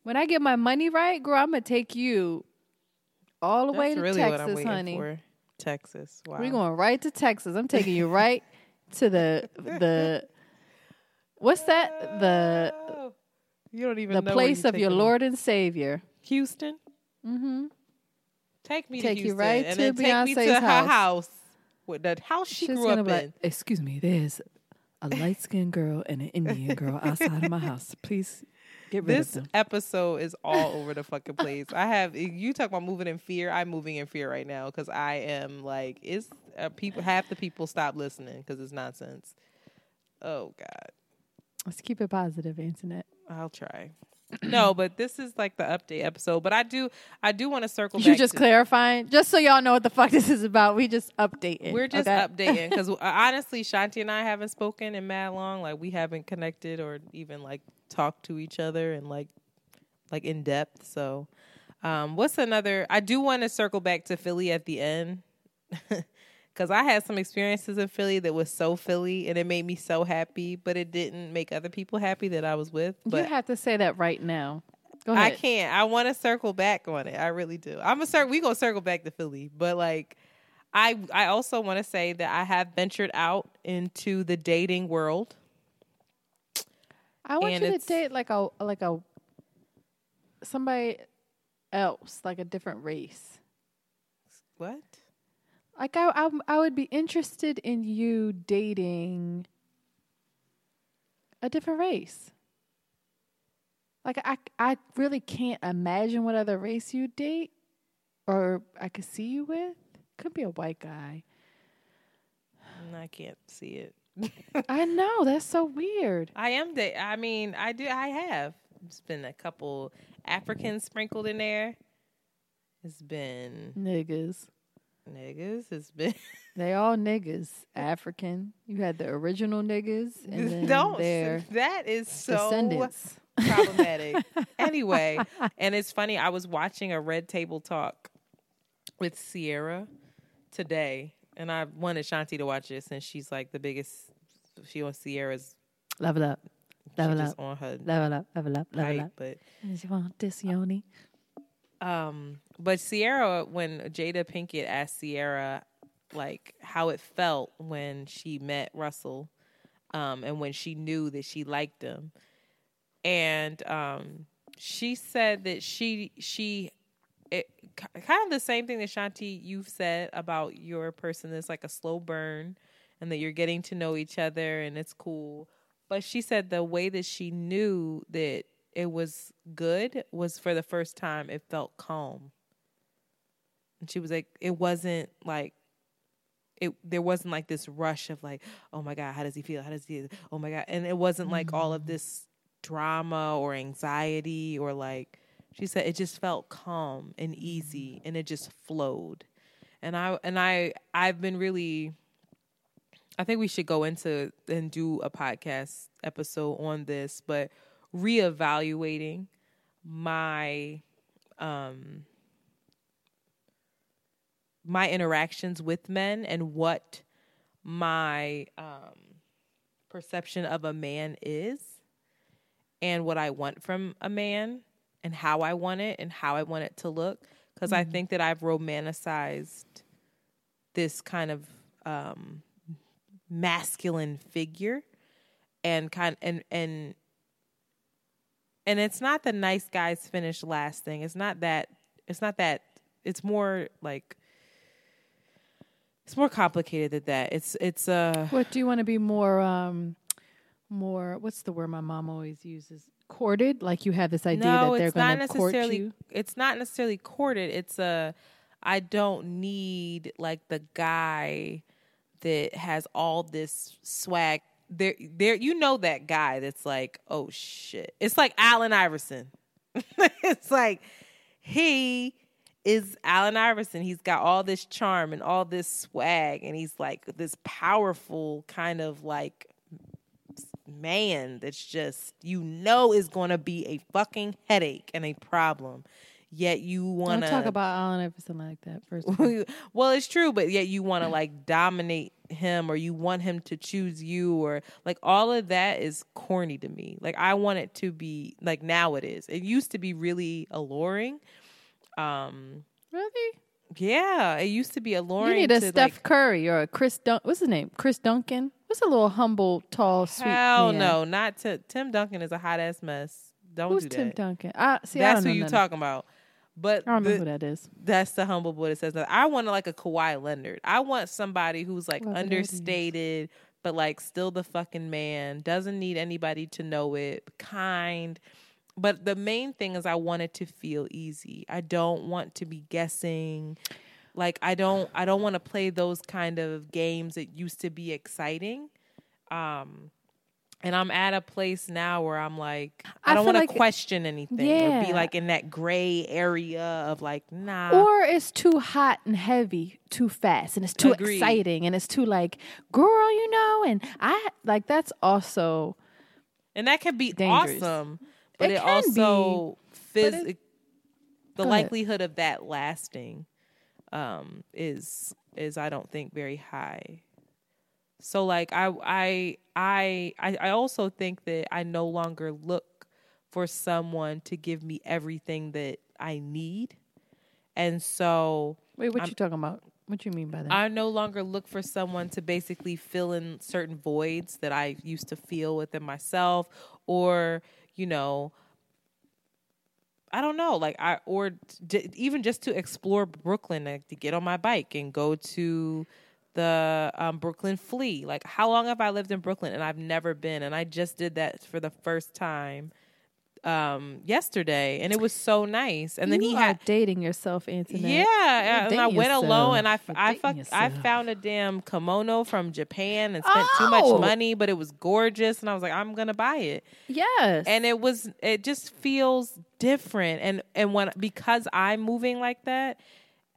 When I get my money right, girl, I'm gonna take you all the way to really what I'm Texas, honey. for. Texas. Wow. We're going right to Texas. I'm taking you right to the the what's that? The you don't even the place of your me. Lord and Savior. Houston. Mm-hmm. Take me Take to you right and to then take me to Beyonce's her house. house. With the house she She's grew up in. like, excuse me, there's a light skinned girl and an Indian girl outside of my house. Please get rid This of them. episode is all over the fucking place. I have you talk about moving in fear. I'm moving in fear right now because I am like, it's uh, people. Half the people stop listening because it's nonsense. Oh God, Let's keep it positive, Antoinette. I'll try. No, but this is like the update episode. But I do, I do want to circle. You back just to, clarifying, just so y'all know what the fuck (laughs) this is about. We just updating. We're just okay? updating because (laughs) honestly, Shanti and I haven't spoken in mad long. Like we haven't connected or even like talked to each other and like like in depth. So, um, what's another? I do want to circle back to Philly at the end (laughs) Because I had some experiences in Philly that was so Philly and it made me so happy, but it didn't make other people happy that I was with. But you have to say that right now. Go I can't. I want to circle back on it. I really do. I'm a we gonna circle back to Philly, but like, I I also want to say that I have ventured out into the dating world. I want and you to date like a like a somebody else, like a different race. What? Like I, I, I would be interested in you dating a different race. Like I, I really can't imagine what other race you date, or I could see you with. Could be a white guy. Mm, I can't see it. (laughs) I know that's so weird. I am da- I mean, I do. I have. It's been a couple Africans sprinkled in there. It's been Niggas, niggas. It's been (laughs) they all niggas. African. You had the original niggas, and then don't. their That is so problematic. (laughs) anyway, and it's funny. I was watching a Red Table Talk with Ciara today, and I wanted Shanti to watch it since she's like the biggest. She on Ciara's. Level up, level up, on her level up, level up, level height, up. but she want this, Yoni? Um, but Ciara, when Jada Pinkett asked Ciara, like how it felt when she met Russell, um, and when she knew that she liked him, and um, she said that she she it kind of the same thing that Shanti you've said about your person is like a slow burn, and that you're getting to know each other and it's cool. But she said the way that she knew that it was good was for the first time it felt calm. And she was like, it wasn't like it there wasn't like this rush of like, oh my God, how does he feel? How does he oh my God. And it wasn't like all of this drama or anxiety or like she said it just felt calm and easy and it just flowed. And I and I I've been really I think we should go into and do a podcast episode on this, but reevaluating my um my interactions with men and what my um perception of a man is and what I want from a man and how I want it and how I want it to look. Because I think that I've romanticized this kind of um masculine figure and kind and and and it's not the nice guys finish last thing. It's not that it's not that it's more like it's more complicated than that it's it's uh What do you want to be more um more what's the word my mom always uses? Courted? Like you have this idea no that they're it's not gonna court necessarily you? it's not necessarily courted it's a i don't need like the guy that has all this swag there there you know that guy that's like oh shit it's like Allen Iverson (laughs) it's like he is Allen Iverson he's got all this charm and all this swag and he's like this powerful kind of like man that's just you know is going to be a fucking headache and a problem yet you want to talk about Allen Iverson like that first. (laughs) well, it's true, but yet you want to like dominate him or you want him to choose you or like all of that is corny to me. Like I want it to be like now it is. It used to be really alluring. Um really? yeah, it used to be a Lauren. You need a Steph like Curry or a Chris Dun- what's his name? Chris Duncan? What's a little humble, tall, sweet Hell man? no, not to Tim Duncan is a hot ass mess. Don't Who's do that. Tim Duncan? I see. I That's don't who you nothing. talking about. But I don't know the- who that is. That's the humble boy that says that. I want like a Kawhi Leonard. I want somebody who's like understated, but like still the fucking man. Doesn't need anybody to know it. Kind. But the main thing is I want it to feel easy. I don't want to be guessing. Like I don't I don't want to play those kind of games that used to be exciting. Um and I'm at a place now where I'm like I, I don't want to like- question anything or be like in that gray area of like nah. Or it's too hot and heavy too fast and it's too Agreed. exciting and it's too like, girl, you know, and I like that's also and that can be dangerous. awesome, but It it, also phys- it- the Go ahead. likelihood of that lasting um, is is I don't think very high. So like I I I I also think that I no longer look for someone to give me everything that I need. And so Wait, what I'm- you talking about? What you mean by that? I no longer look for someone to basically fill in certain voids that I used to feel within myself or, you know, I don't know, like I or d- even just to explore Brooklyn, like to get on my bike and go to the um, Brooklyn Flea. Like, how long have I lived in Brooklyn and I've never been? And I just did that for the first time um yesterday and it was so nice and then You he had dating yourself, Antoinette. yeah, and I went alone, and I You're I fuck, I found a damn kimono from Japan and spent too Oh! much money, but it was gorgeous, and I was like, I'm gonna buy it, Yes. and it was it just feels different, and and when because I'm moving like that,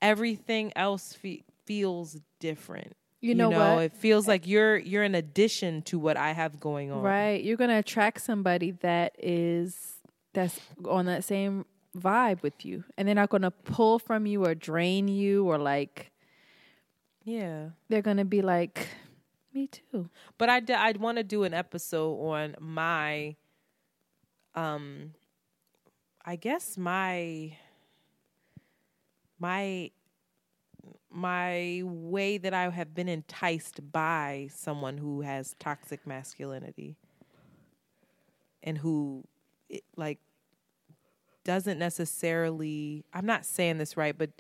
everything else fe- feels different. You know what? It feels like you're you're an addition to what I have going on. Right. You're gonna attract somebody that is that's on that same vibe with you. And they're not gonna pull from you or drain you or like Yeah. they're gonna be like, Me too. But I d- I'd want to do an episode on my, um, I guess my, my, my way that I have been enticed by someone who has toxic masculinity, and who, it, like, doesn't necessarily. I'm not saying this right, but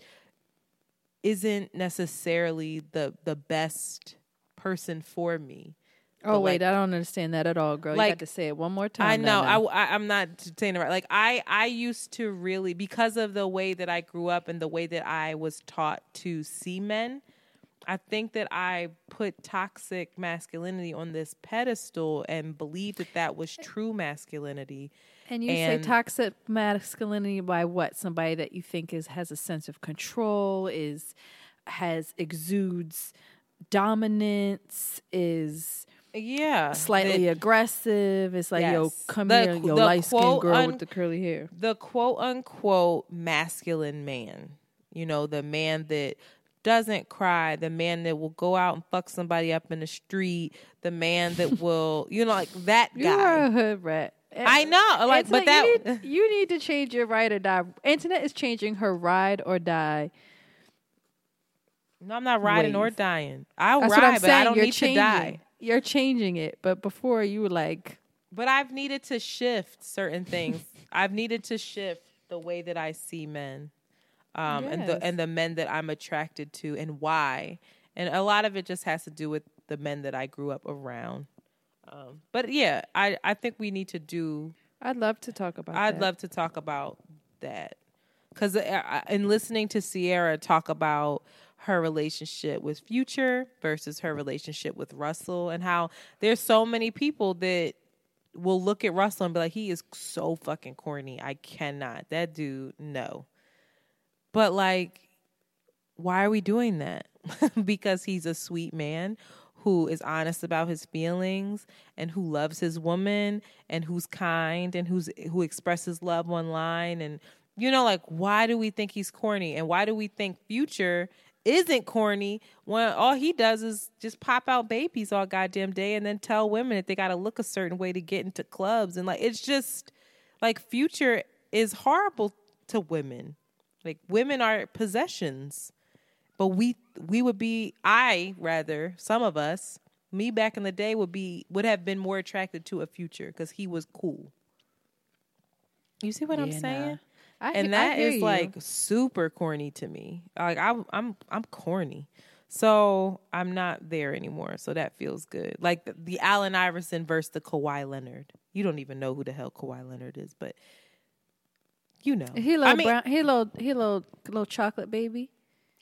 isn't necessarily the the best person for me. Oh But, wait, like- I don't understand that at all, girl. you like, got to say it one more time. I know. now, now. I, I, am not saying it right. Like I, I used to really because of the way that I grew up and the way that I was taught to see men. I think that I put toxic masculinity on this pedestal and believed that that was eh. true masculinity. And you And- say toxic masculinity by what? Somebody that you think is has a sense of control, is has exudes dominance, is Yeah, slightly aggressive. It's like, yo, come The- here, yo, light skinned girl un- with the curly hair. the quote unquote masculine man. You know, the man that doesn't cry, the man that will go out and fuck somebody up in the street, the man that (laughs) will, you know, like that guy. a hood rat. I know, like, but that you need, (laughs) you need to change your ride or die. Antoinette is changing her ride or die. no, I'm not riding or dying. I'll That's ride, but saying. I don't You're need changing. to die. You're changing it, but before you were like, But I've needed to shift certain things. (laughs) I've needed to shift the way that I see men, um, and the and the men that I'm attracted to, and why. And a lot of it just has to do with the men that I grew up around. Um, but yeah, I I think we need to do. I'd love to talk about. I'd that. love to talk about that because in listening to Ciara talk about her relationship with Future versus her relationship with Russell, and how there's so many people that will look at Russell and be like, he is so fucking corny. I cannot. That dude, no. But like, why are we doing that? (laughs) because he's a sweet man who is honest about his feelings and who loves his woman and who's kind and who's who expresses love online and you know like why do we think he's corny and why do we think future isn't corny when all he does is just pop out babies all goddamn day and then tell women that they got to look a certain way to get into clubs and like it's just like future is horrible to women. Like women are possessions but we we would be i rather some of us me back in the day would be would have been more attracted to a future because he was cool. You see what i'm Yeah, nah. saying? I, and I that is you. like super corny to me. Like i'm i'm i'm corny. So i'm not there anymore. So that feels good. Like the, the allen iverson versus the Kawhi leonard. You don't even know who the hell Kawhi leonard is but you know. He little I mean, brown, he little he little little chocolate baby.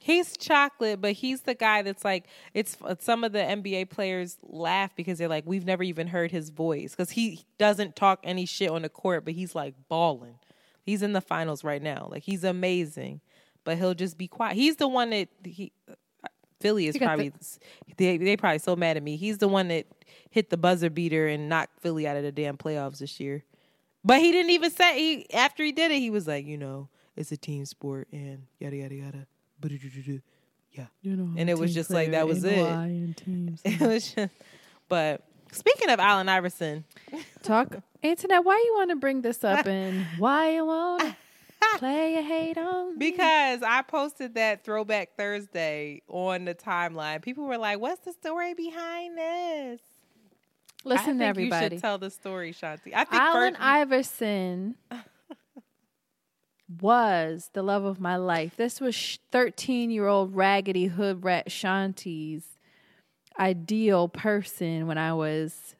He's chocolate, but he's the guy that's like it's uh, some of the NBA players laugh because they're like we've never even heard his voice because he doesn't talk any shit on the court, but he's like balling. He's in the finals right now, like he's amazing, but he'll just be quiet. He's the one that he uh, Philly is probably they they probably so mad at me. He's the one that hit the buzzer beater and knocked Philly out of the damn playoffs this year. But he didn't even say he after he did it, he was like, you know, it's a team sport and yada yada yada. Yeah. You know, And it was just like, that was it. I. (laughs) It was just, but speaking of Allen Iverson, Talk, Antoinette. Why you want to bring this up (laughs) and why you want (laughs) play a hate on? me? because I posted that Throwback Thursday on the timeline, people were like, "What's the story behind this?" I listen, think everybody. you should tell the story, Shanti. I think Allen Iverson was the love of my life. This was 13 year old raggedy hood rat Shanti's ideal person when I was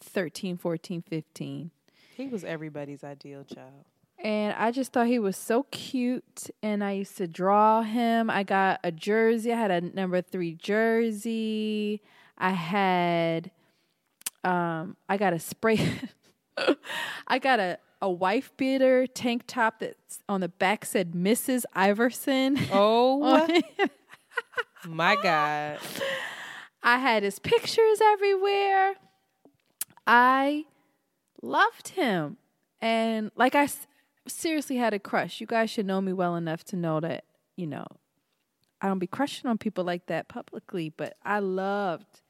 13, 14, 15. he was everybody's ideal child. And I just thought he was so cute. And I used to draw him. I got a jersey. I had a number three jersey. I had, um, I got a spray. (laughs) I got a, a wife beater tank top that's on the back said Mrs. Iverson. Oh (laughs) my God! I had his pictures everywhere. I loved him. And like I s- seriously had a crush. You guys should know me well enough to know that, you know, I don't be crushing on people like that publicly, but I loved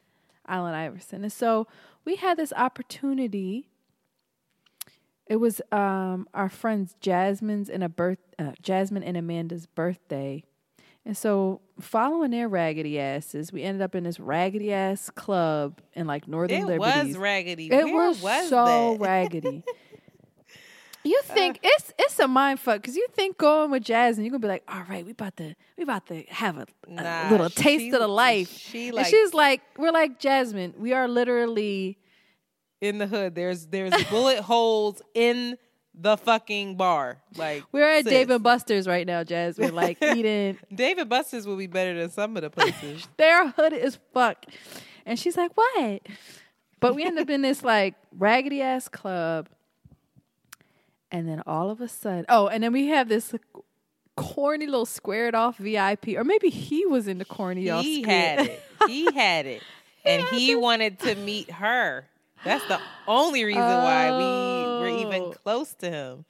Allen Iverson. And so we had this opportunity. It was um, our friends Jasmine's and a birth uh, Jasmine and Amanda's birthday. And so, following their raggedy asses, we ended up in this raggedy ass club in like Northern It Liberties. was raggedy. It was, was so that? (laughs) raggedy. You think it's it's a mind fuck because you think going with Jasmine, you're gonna be like, all right, we about to we about to have a, a Nah, little taste she- of the life. she and she's like, we're like Jasmine, we are literally in the hood. There's there's bullet holes in the fucking bar. Like we're at sis. Dave and Buster's right now, Jazz. We're like eating. (laughs) David Buster's will be better than some of the places. (laughs) Their hood is fuck, and she's like, what? But we end up in this like raggedy ass club. And then all of a sudden, oh, and then we have this corny little squared off VIP, or maybe he was in the corny off. he had it. He had it, (laughs) and he wanted to meet her. That's the only reason why we were even Oh. close to him.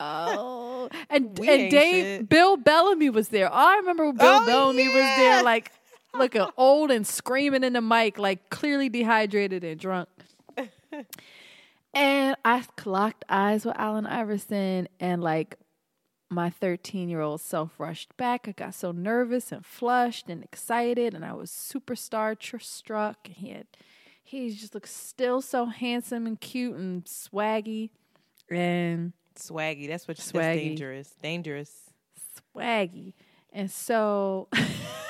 Oh, (laughs) and We and Dave shit. Bill Bellamy was there. Oh, I remember Bill Oh, Bellamy was there, like looking old and screaming in the mic, like clearly dehydrated and drunk. (laughs) and I locked eyes with Allen Iverson, and like my 13 year old self rushed back. I got so nervous and flushed and excited, and I was superstar tr- struck. And he had, he just looks still so handsome and cute and swaggy, and Swaggy. That's what. That's Swaggy. dangerous. Dangerous. swaggy. And so (laughs)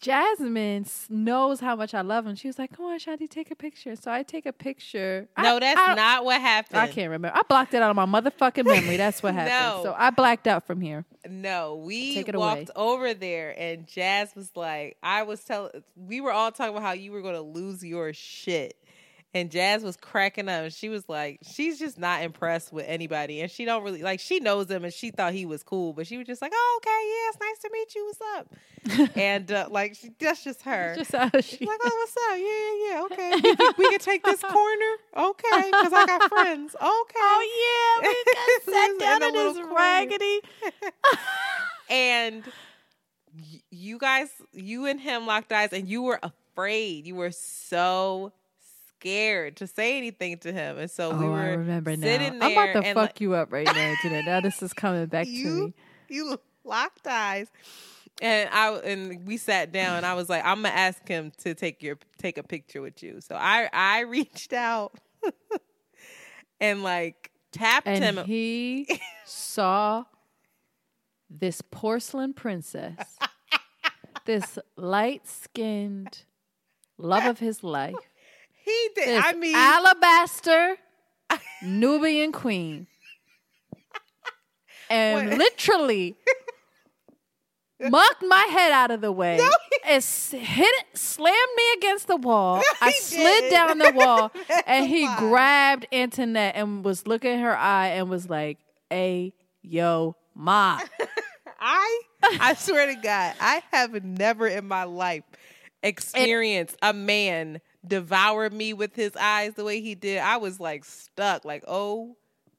Jasmine knows how much I love him. She was like, "Come on, Shanti, take a picture." So I take a picture. No, I- that's I- not what happened. I can't remember. I blocked it out of my motherfucking memory. That's what (laughs) happened. No. So I blacked out from here. No, we Take it walked away. over there, and Jazz was like, "I was telling." We were all talking about how you were going to lose your shit, and Jazz was cracking up. She was like, "She's just not impressed with anybody, and she don't really like. She knows him, and she thought he was cool, but she was just like, "Oh, okay, yeah, it's nice to meet you. What's up?" (laughs) and uh, like, she, that's just her. Just how she. She's like, oh, what's up? Yeah, yeah, yeah. Okay, (laughs) we can, we can take this corner. Okay, because I got friends. (laughs) Okay. Oh yeah, we got sat in down in little this raggedy. and y- you guys, you and him locked eyes, and you were afraid. You were so scared to say anything to him, and so we oh, were I remember now. sitting I'm about to fuck like, you up right now, today. Now this is coming back to me. you locked eyes. And I and we sat down. And I was like, I'm gonna ask him to take your take a picture with you. So I I (laughs) reached out (laughs) and like tapped And him. he (laughs) saw this porcelain princess, this light skinned love of his life, he did. this I mean, alabaster Nubian queen. (laughs) And What? literally (laughs) mucked my head out of the way. and hit it, slammed me against the wall. I slid did. down the wall, (laughs) and he lie. grabbed Antoinette and was looking in her eye and was like, "Hey, yo, ma." I I swear to God, I have never in my life experienced a man devour me with his eyes the way he did. I was like stuck, like, oh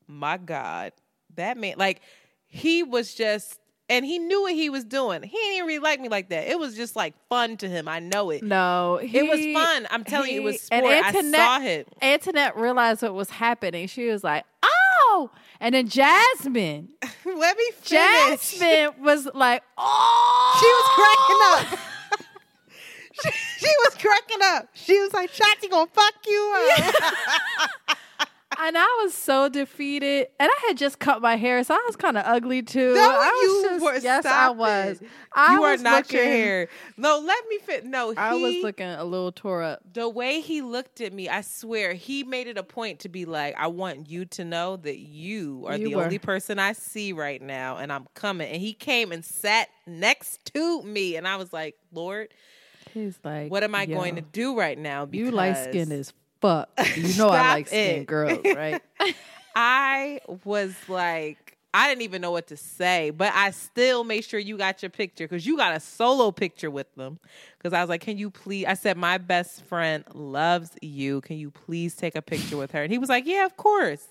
my God. That man like he was just and he knew what he was doing. He didn't even really like me like that. It was just like fun to him. I know it. No, he, it was fun. I'm telling you, it was sport. and I Antoinette- saw it. Antoinette realized what was happening. She was like, "Oh!" And then Jasmine, (laughs) Let me finish. Jasmine was like, "Oh!" She was cracking up. Oh! (laughs) (laughs) she, she was cracking up. She was like, Shanti's gonna fuck you up. (laughs) And I was so defeated. And I had just cut my hair, so I was kind of ugly too. No, I was you just- were. Yes, I was. it. I you are was not your hair. No, let me fit. No, I was looking a little tore up. the way he looked at me, I swear, he made it a point to be like, I want you to know that you are You the were. only person I see right now, and I'm coming. And he came and sat next to me, and I was like, Lord, He's like, what am I "Yo, going to do right now? Because You light skinned is fuck. (laughs) You know I like it. girls, right? (laughs) (laughs) I was like, I didn't even know what to say, but I still made sure you got your picture because you got a solo picture with them. Because I was like, can you please? I said, my best friend loves you. Can you please take a picture with her? And he was like, yeah, of course.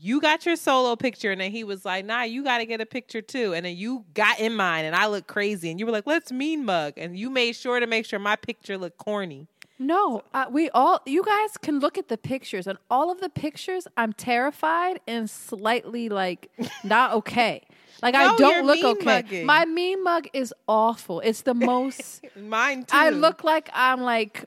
You got your solo picture, and then he was like, "Nah, you got to get a picture too." And then you got in mine, and I looked crazy, and you were like, "Let's mean mug," and you made sure to make sure my picture looked corny. No, uh, we all, you guys can look at the pictures, and all of the pictures, I'm terrified and slightly like (laughs) not okay. Like I don't look okay. mugging. My mean mug is awful. It's the (laughs) most. Mine too. I look like I'm like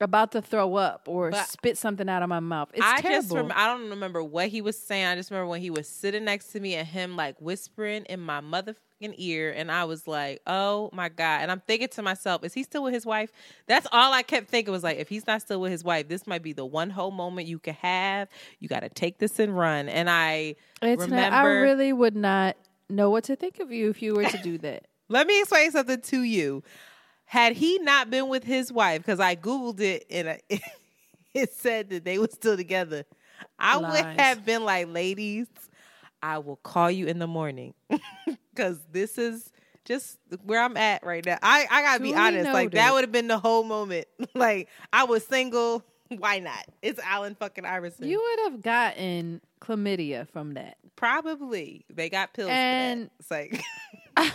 about to throw up or But spit something out of my mouth. It's I terrible. just rem- I don't remember what he was saying. I just remember when he was sitting next to me and him like whispering in my motherfucking ear, and I was like, "Oh my god!" And I'm thinking to myself, "Is he still with his wife?" That's all I kept thinking was like, "If he's not still with his wife, this might be the one whole moment you could have. You got to take this and run." And I It's not- remember. I really would not know what to think of you if you were to do that. (laughs) Let me explain something to you. Had he not been with his wife, because I googled it and I, (laughs) it said that they were still together, I would have been like, "Ladies, I will call you in the morning," (laughs) because this is just where I'm at right now. I I gotta be Duly honest, like that would have been the whole moment. (laughs) like I was single. Why not? It's Allen fucking Iverson. You would have gotten chlamydia from that. probably they got pills. And- for that. It's like.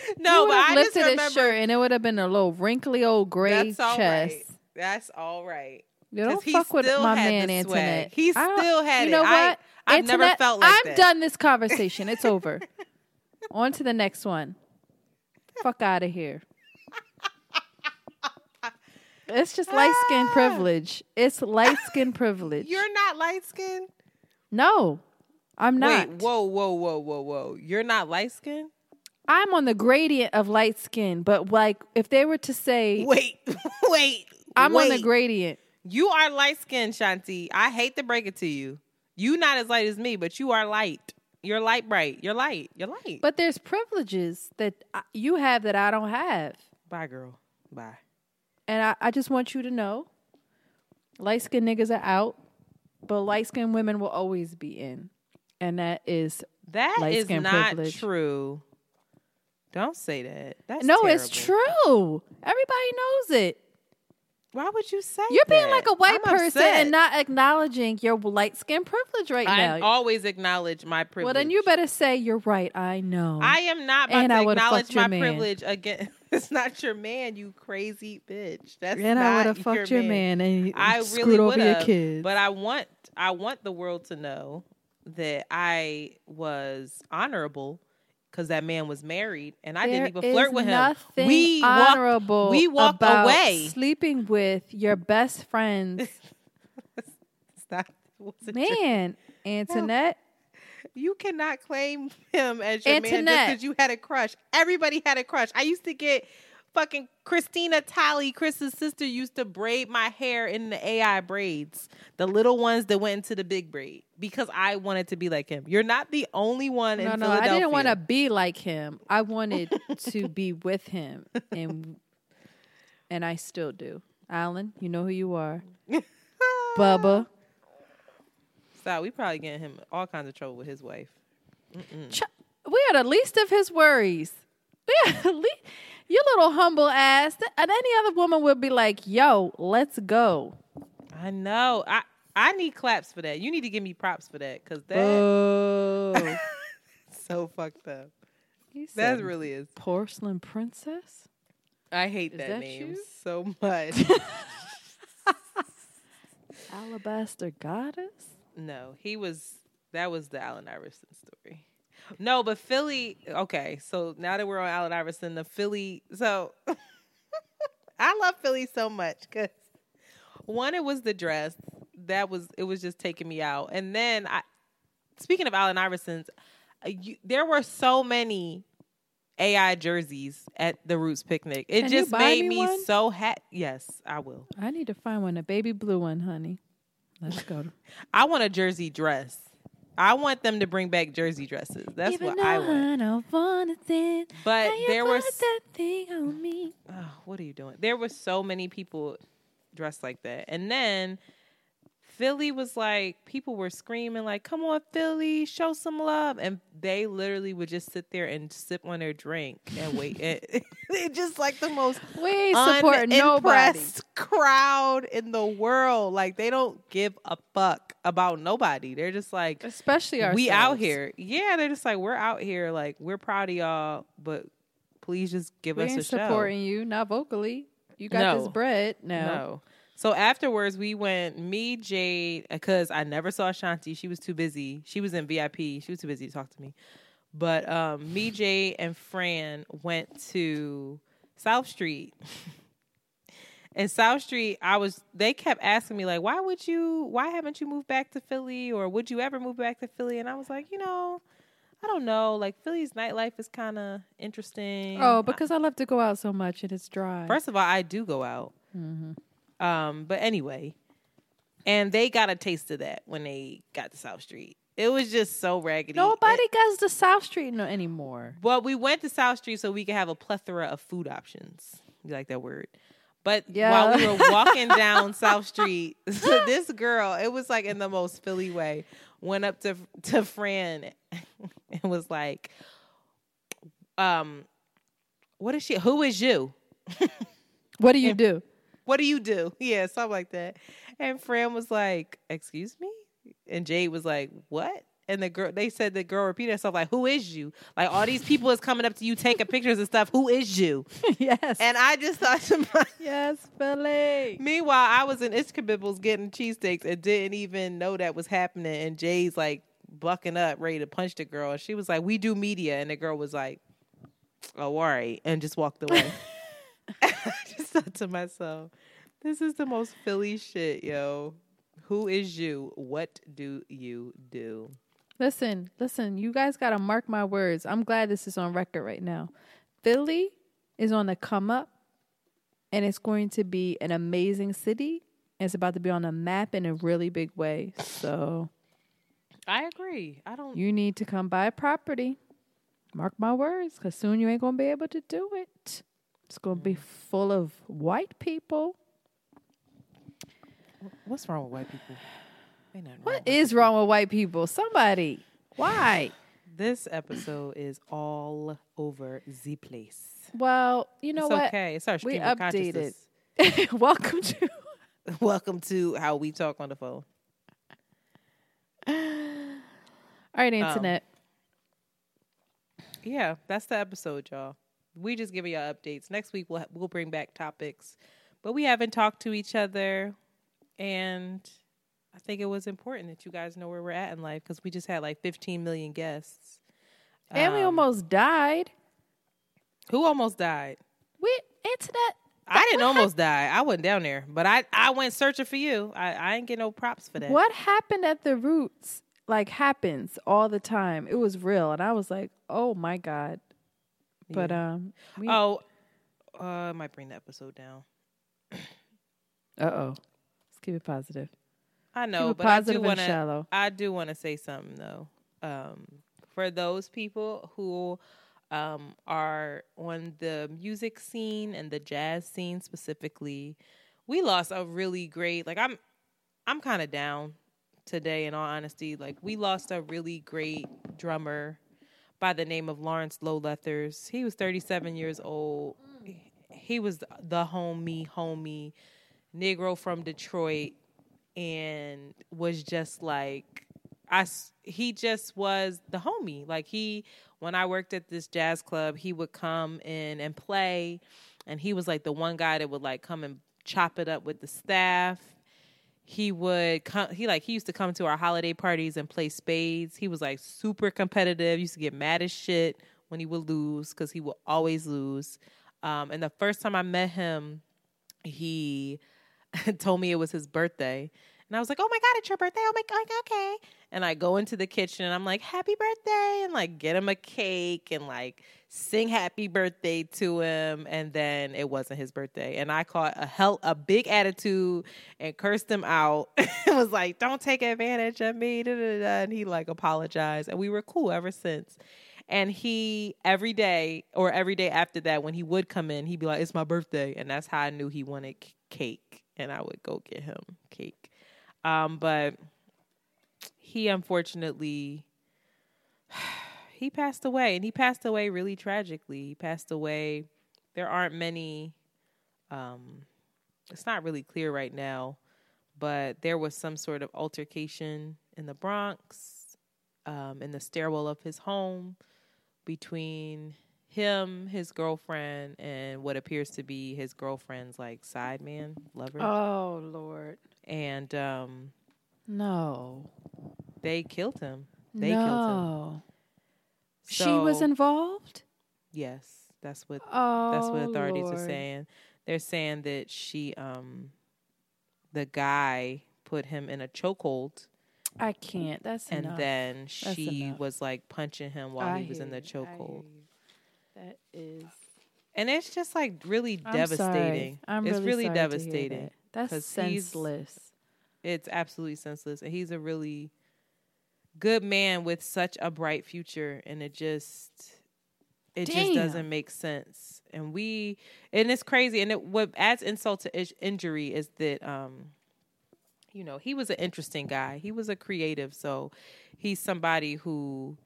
(laughs) No, but I just lifted his remember shirt and it would have been a little wrinkly old gray That's all chest. right. That's all right. You don't fuck with my man. Antoinette. He still had you know it. What? I, have never felt like I'm that. done this conversation. It's (laughs) over. On to the next one. Fuck out of here. It's just light skin privilege. It's light (laughs) skin privilege. Ah. You're not light skin. no, I'm not. Wait, whoa, whoa, whoa, whoa, whoa. You're not light skinned? I'm on the gradient of light skin, but like if they were to say Wait, (laughs) wait. I'm on the gradient, You are light skinned, Shanti. I hate to break it to you. You not as light as me, but you are light. You're light bright. You're light. You're light. but there's privileges that I- you have that I don't have. Bye, girl. Bye. And I, I just want you to know light skinned niggas are out, but light skinned women will always be in. And that is That is not privilege. true. Don't say that. That's no, it's true. Everybody knows it. Why would you say You're being that? like a white I'm person upset. and not acknowledging your light skin privilege right I now. I always acknowledge my privilege. well, then you better say you're right. I know. I am not about And to I acknowledge your my man. privilege again. (laughs) It's not your man, you crazy bitch. That's and not I would have fucked your man, and I really would your have. kids. But I want I want the world to know that I was honorable because that man was married and I There didn't even flirt with him. Nothing we walked- we walked away. sleeping with your best friends. (laughs) Stop. Wasn't your- Man, Antoinette. You cannot claim him as your man just because you had a crush. Everybody had a crush. I used to get fucking Christina Talley, Chris's sister, used to braid my hair in the AI braids, the little ones that went into the big braid, because I wanted to be like him. You're not the only one No, in no, I didn't want to be like him. I wanted to be with him, and (laughs) and I still do. Allen, you know who you are. (laughs) Bubba, So we probably getting him all kinds of trouble with his wife. Ch- we are the least of his worries. (laughs) We are the least. You little humble ass. And any other woman would be like, "Yo, let's go." I know. I I need claps for that. You need to give me props for that because that Oh, (laughs) so fucked up. That really is. porcelain princess. I hate Is that, that name you? so much. (laughs) Alabaster goddess. no, he was. That was the Allen Iverson story. No, but Philly. Okay, so now that we're on Allen Iverson, the Philly. So (laughs) I love Philly so much because one, it was the dress that was. It was just taking me out, and then I. Speaking of Allen Iverson's, uh, you, there were so many AI jerseys at the Roots picnic. It Can just made me so happy. Yes, I will. I need to find one, a baby blue one, honey. Let's go. (laughs) I want a jersey dress. I want them to bring back jersey dresses. That's Even what I want. don't want a thing, But there was that thing on me. oh, what are you doing? There were so many people dressed like that. And then Philly was like people were screaming like, "Come on, Philly, show some love." And they literally would just sit there and sip on their drink and wait. (laughs) They just like the most We support supporting nobody. crowd in the world. Like they don't give a fuck about nobody. They're just like Especially ourselves. we out here. Yeah, they're just like we're out here. Like we're proud of y'all, but please just give We us a show. supporting you, not vocally. You got this No. bread. No. No. So afterwards, we went. Me, Jade, because I never saw Shanti. She was too busy. She was in VIP. She was too busy to talk to me. But um, me, Jade, and Fran went to South Street. (laughs) And South Street, I was. They kept asking me like, "Why would you? Why haven't you moved back to Philly? Or would you ever move back to Philly?" And I was like, you know, I don't know. Like Philly's nightlife is kind of interesting. Oh, because I love to go out so much and it's dry. First of all, I do go out. Mm-hmm. Um, but anyway, and they got a taste of that when they got to South Street. It was just so raggedy. Nobody It- goes to South Street no, anymore. well, we went to South Street so we could have a plethora of food options. You like that word? But Yeah. while we were walking (laughs) down South Street, (laughs) this girl, it was like in the most Philly way, went up to to Fran (laughs) and was like, um, what is she? Who is you? What do you do? What do you do? (laughs) Yeah, something like that. And Fran was like, excuse me? And Jade was like, what? And the girl, they said the girl repeated herself like, who is you? Like all these people is coming up to you taking pictures and stuff. Who is you? (laughs) yes. And I just thought to myself, (laughs) yes, Philly. meanwhile, I was in Ishkabibble's getting cheesesteaks and didn't even know that was happening. And Jay's like bucking up, ready to punch the girl. And she was like, we do media. And the girl was like, oh, all right. And just walked away. Thought to myself, this is the most Philly shit, yo. Who is you? What do you do? Listen, listen, you guys got to mark my words. I'm glad this is on record right now. Philly is on the come up and it's going to be an amazing city. And it's about to be on the map in a really big way. So I agree. I don't. you need to come buy property. Mark my words, because soon you ain't going to be able to do it. It's going to be full of white people. What's wrong with white people? Wrong What with is wrong with white people? Somebody. Why? This episode is all over the place. Well, you know it's what? okay. It's our we stream of updated. consciousness. (laughs) Welcome to (laughs) Welcome to how we talk on the phone. All right, um, internet. Yeah, that's the episode, y'all. We just giving y'all updates. Next week we'll we'll bring back topics, but we haven't talked to each other, and I think it was important that you guys know where we're at in life because we just had like 15 million guests. and we Um, almost died. who almost died. We internet. I didn't almost die. I wasn't down there, but I I went searching for you. I I ain't get no props for that. What happened at the roots? Like happens all the time. It was real, and I was like, "Oh my god!" But um, we, Oh, uh, I might bring the episode down. (coughs) uh oh, let's keep it positive. I know, but I do want shallow. to. I do want to say something though. Um, for those people who um, are on the music scene and the jazz scene specifically, we lost a really great. Like I'm, I'm kind of down today. In all honesty, like we lost a really great drummer by the name of Lawrence Lo Leathers. He was 37 years old. He was the homie, homie, Negro from Detroit, and was just like I, he just was the homie. Like he when I worked at this jazz club, he would come in and play and he was like the one guy that would like come and chop it up with the staff. He would come he like he used to come to our holiday parties and play spades. He was like super competitive, used to get mad as shit when he would lose cuz he would always lose. Um and the first time I met him, he (laughs) told me it was his birthday. And I was like, oh my God, it's your birthday. Oh my God, okay. And I go into the kitchen and I'm like, happy birthday. And like get him a cake and like sing happy birthday to him. And then it wasn't his birthday. And I caught a hell, a big attitude and cursed him out. (laughs) it was like, don't take advantage of me. Da, da, da. And he like apologized. And we were cool ever since. And he every day or every day after that, when he would come in, he'd be like, "It's my birthday," and that's how I knew he wanted cake, and I would go get him cake. Um, but he unfortunately (sighs) he passed away, and he passed away really tragically. He passed away. There aren't many. Um, it's not really clear right now, but there was some sort of altercation in the Bronx, um, in the stairwell of his home, between him, his girlfriend, and what appears to be his girlfriend's like side man, lover. Oh Lord. And um, No. they killed him. They killed him. no. she was involved? Yes, that's what Oh that's what authorities are saying. They're saying that she, um, the guy, put him in a chokehold, I can't. That's and enough. then she enough. was like punching him while I he was in the you. I hear chokehold. That is And it's just like really I'm devastating. I'm it's really, really sorry to hear devastating. That. That's senseless. It's absolutely senseless, and he's a really good man with such a bright future, and it just it just doesn't make sense. And we and it's crazy, and it what adds insult to injury is that um you know he was an interesting guy. He was a creative, so he's somebody who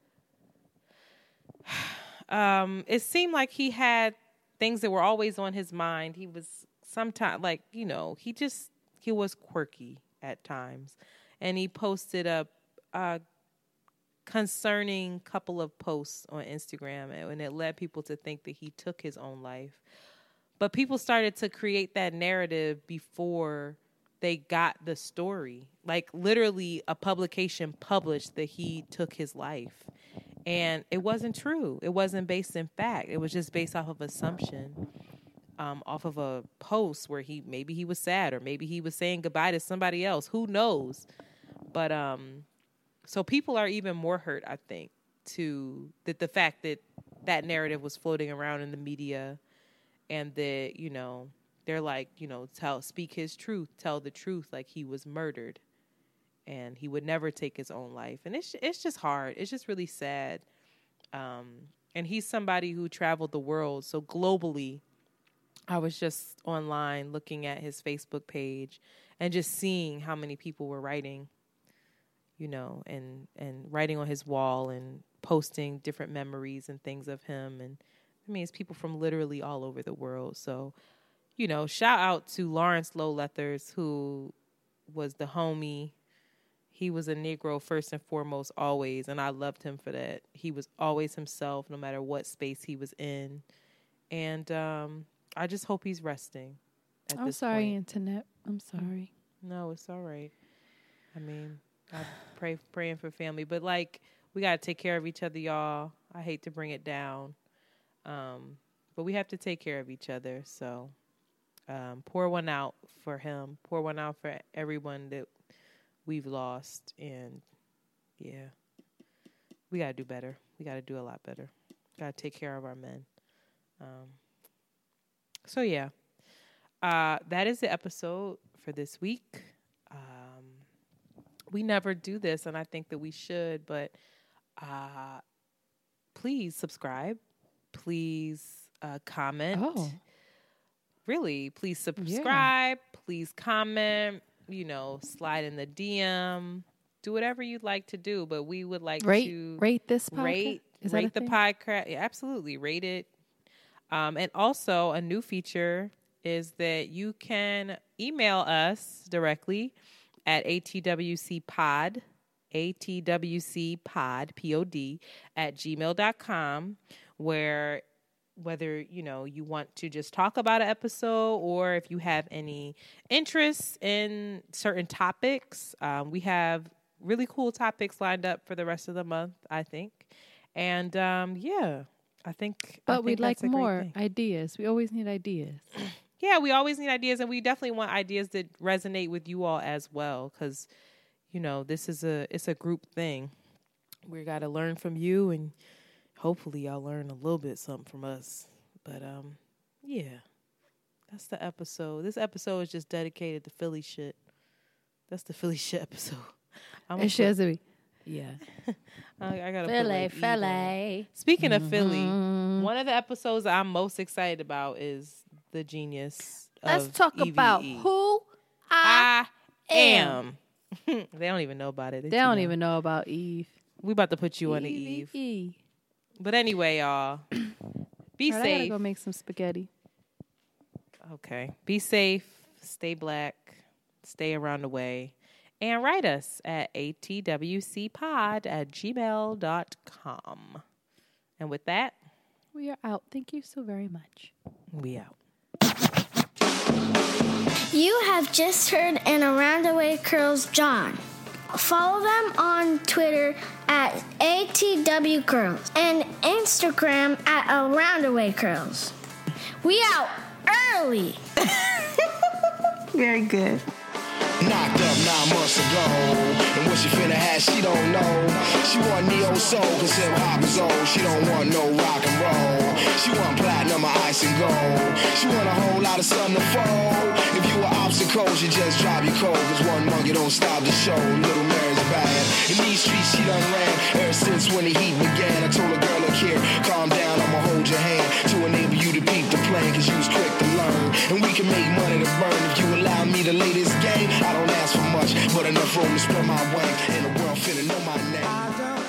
(sighs) um it seemed like he had things that were always on his mind. He was sometimes like you know he just he was quirky at times, and he posted up a concerning couple of posts on Instagram, and it led people to think that he took his own life. But people started to create that narrative before they got the story. Like literally, a publication published that he took his life. And it wasn't true. It wasn't based in fact. It was just based off of assumption, um, off of a post where he maybe he was sad or maybe he was saying goodbye to somebody else. Who knows? But um, so people are even more hurt, I think, to that the fact that that narrative was floating around in the media, and that you know they're like you know tell speak his truth, tell the truth, like he was murdered, and he would never take his own life, and it's it's just hard. It's just really sad. Um, and he's somebody who traveled the world, so globally. I was just online looking at his Facebook page and just seeing how many people were writing you know, and and writing on his wall and posting different memories and things of him. And I mean, it's people from literally all over the world. So, you know, shout out to Lawrence Lo Leathers, who was the homie. He was a Negro first and foremost, always, and I loved him for that. He was always himself, no matter what space he was in. And um, I just hope he's resting. At I'm sorry, point. internet. I'm sorry. No, it's all right. I mean, I pray praying for family, but like we gotta take care of each other, y'all. I hate to bring it down, um, but we have to take care of each other. So, um, pour one out for him. Pour one out for everyone that we've lost, and yeah, we gotta do better. We gotta do a lot better. Gotta take care of our men. Um, so yeah, uh, that is the episode for this week. Um, we never do this, and I think that we should, but uh, please subscribe. Please uh, comment. Oh. Really, please subscribe. Please comment. You know, slide in the DM. Do whatever you'd like to do, but we would like Rate to rate this podcast. rate Is rate the thing? podcast. Yeah, absolutely, rate it. Um, and also, a new feature is that you can email us directly at atwcpod atwcpod, P-O-D, at gmail.com, where whether you know you want to just talk about an episode or if you have any interest in certain topics. Um, we have really cool topics lined up for the rest of the month i think. And um, yeah i think But I we'd think like a more ideas. We always need ideas. (clears throat) yeah we always need ideas and we definitely want ideas that resonate with you all as well because you know this is a it's a group thing. We got to learn from you and hopefully y'all learn a little bit something from us. But um yeah that's the episode. This episode is just dedicated to philly shit. That's the philly (laughs) shit episode. I'm has to be, yeah. (laughs) I, I gotta Philly. Philly. Speaking of Philly, Mhm. one of the episodes I'm most excited about is the genius. Let's talk about who I, I am. (laughs) they don't even know about it. They don't even know about Eve. We about to put you on the Eve. Eve. But anyway, y'all, (clears throat) be right, I gotta safe. go make some spaghetti. Okay, be safe. Stay black. Stay around the way. And write us at atwcpod at gmail.com. And with that, We are out. Thank you so very much. we out. You have just heard an Around the Way Curls John. Follow them on Twitter at ATW Curls and Instagram at Around the Way Curls. We out early. (laughs) Very good. Knocked up nine months ago. And what she finna have, she don't know. She want neo soul, cause hip hop is old. She don't want no rock and roll. She want platinum or ice and gold. She want a whole lot of sun to fold. If you were obstacles, you just drive you cold. Cause one monkey don't stop the show. Little Mary's in these streets, she done ran ever since when the heat began. I told a girl, look here, calm down, I'ma hold your hand to enable you to peep the plan, cause you was quick to learn. And we can make money to burn if you allow me to lay this game. I don't ask for much, but enough room to spread my wings, and the world finna know my name.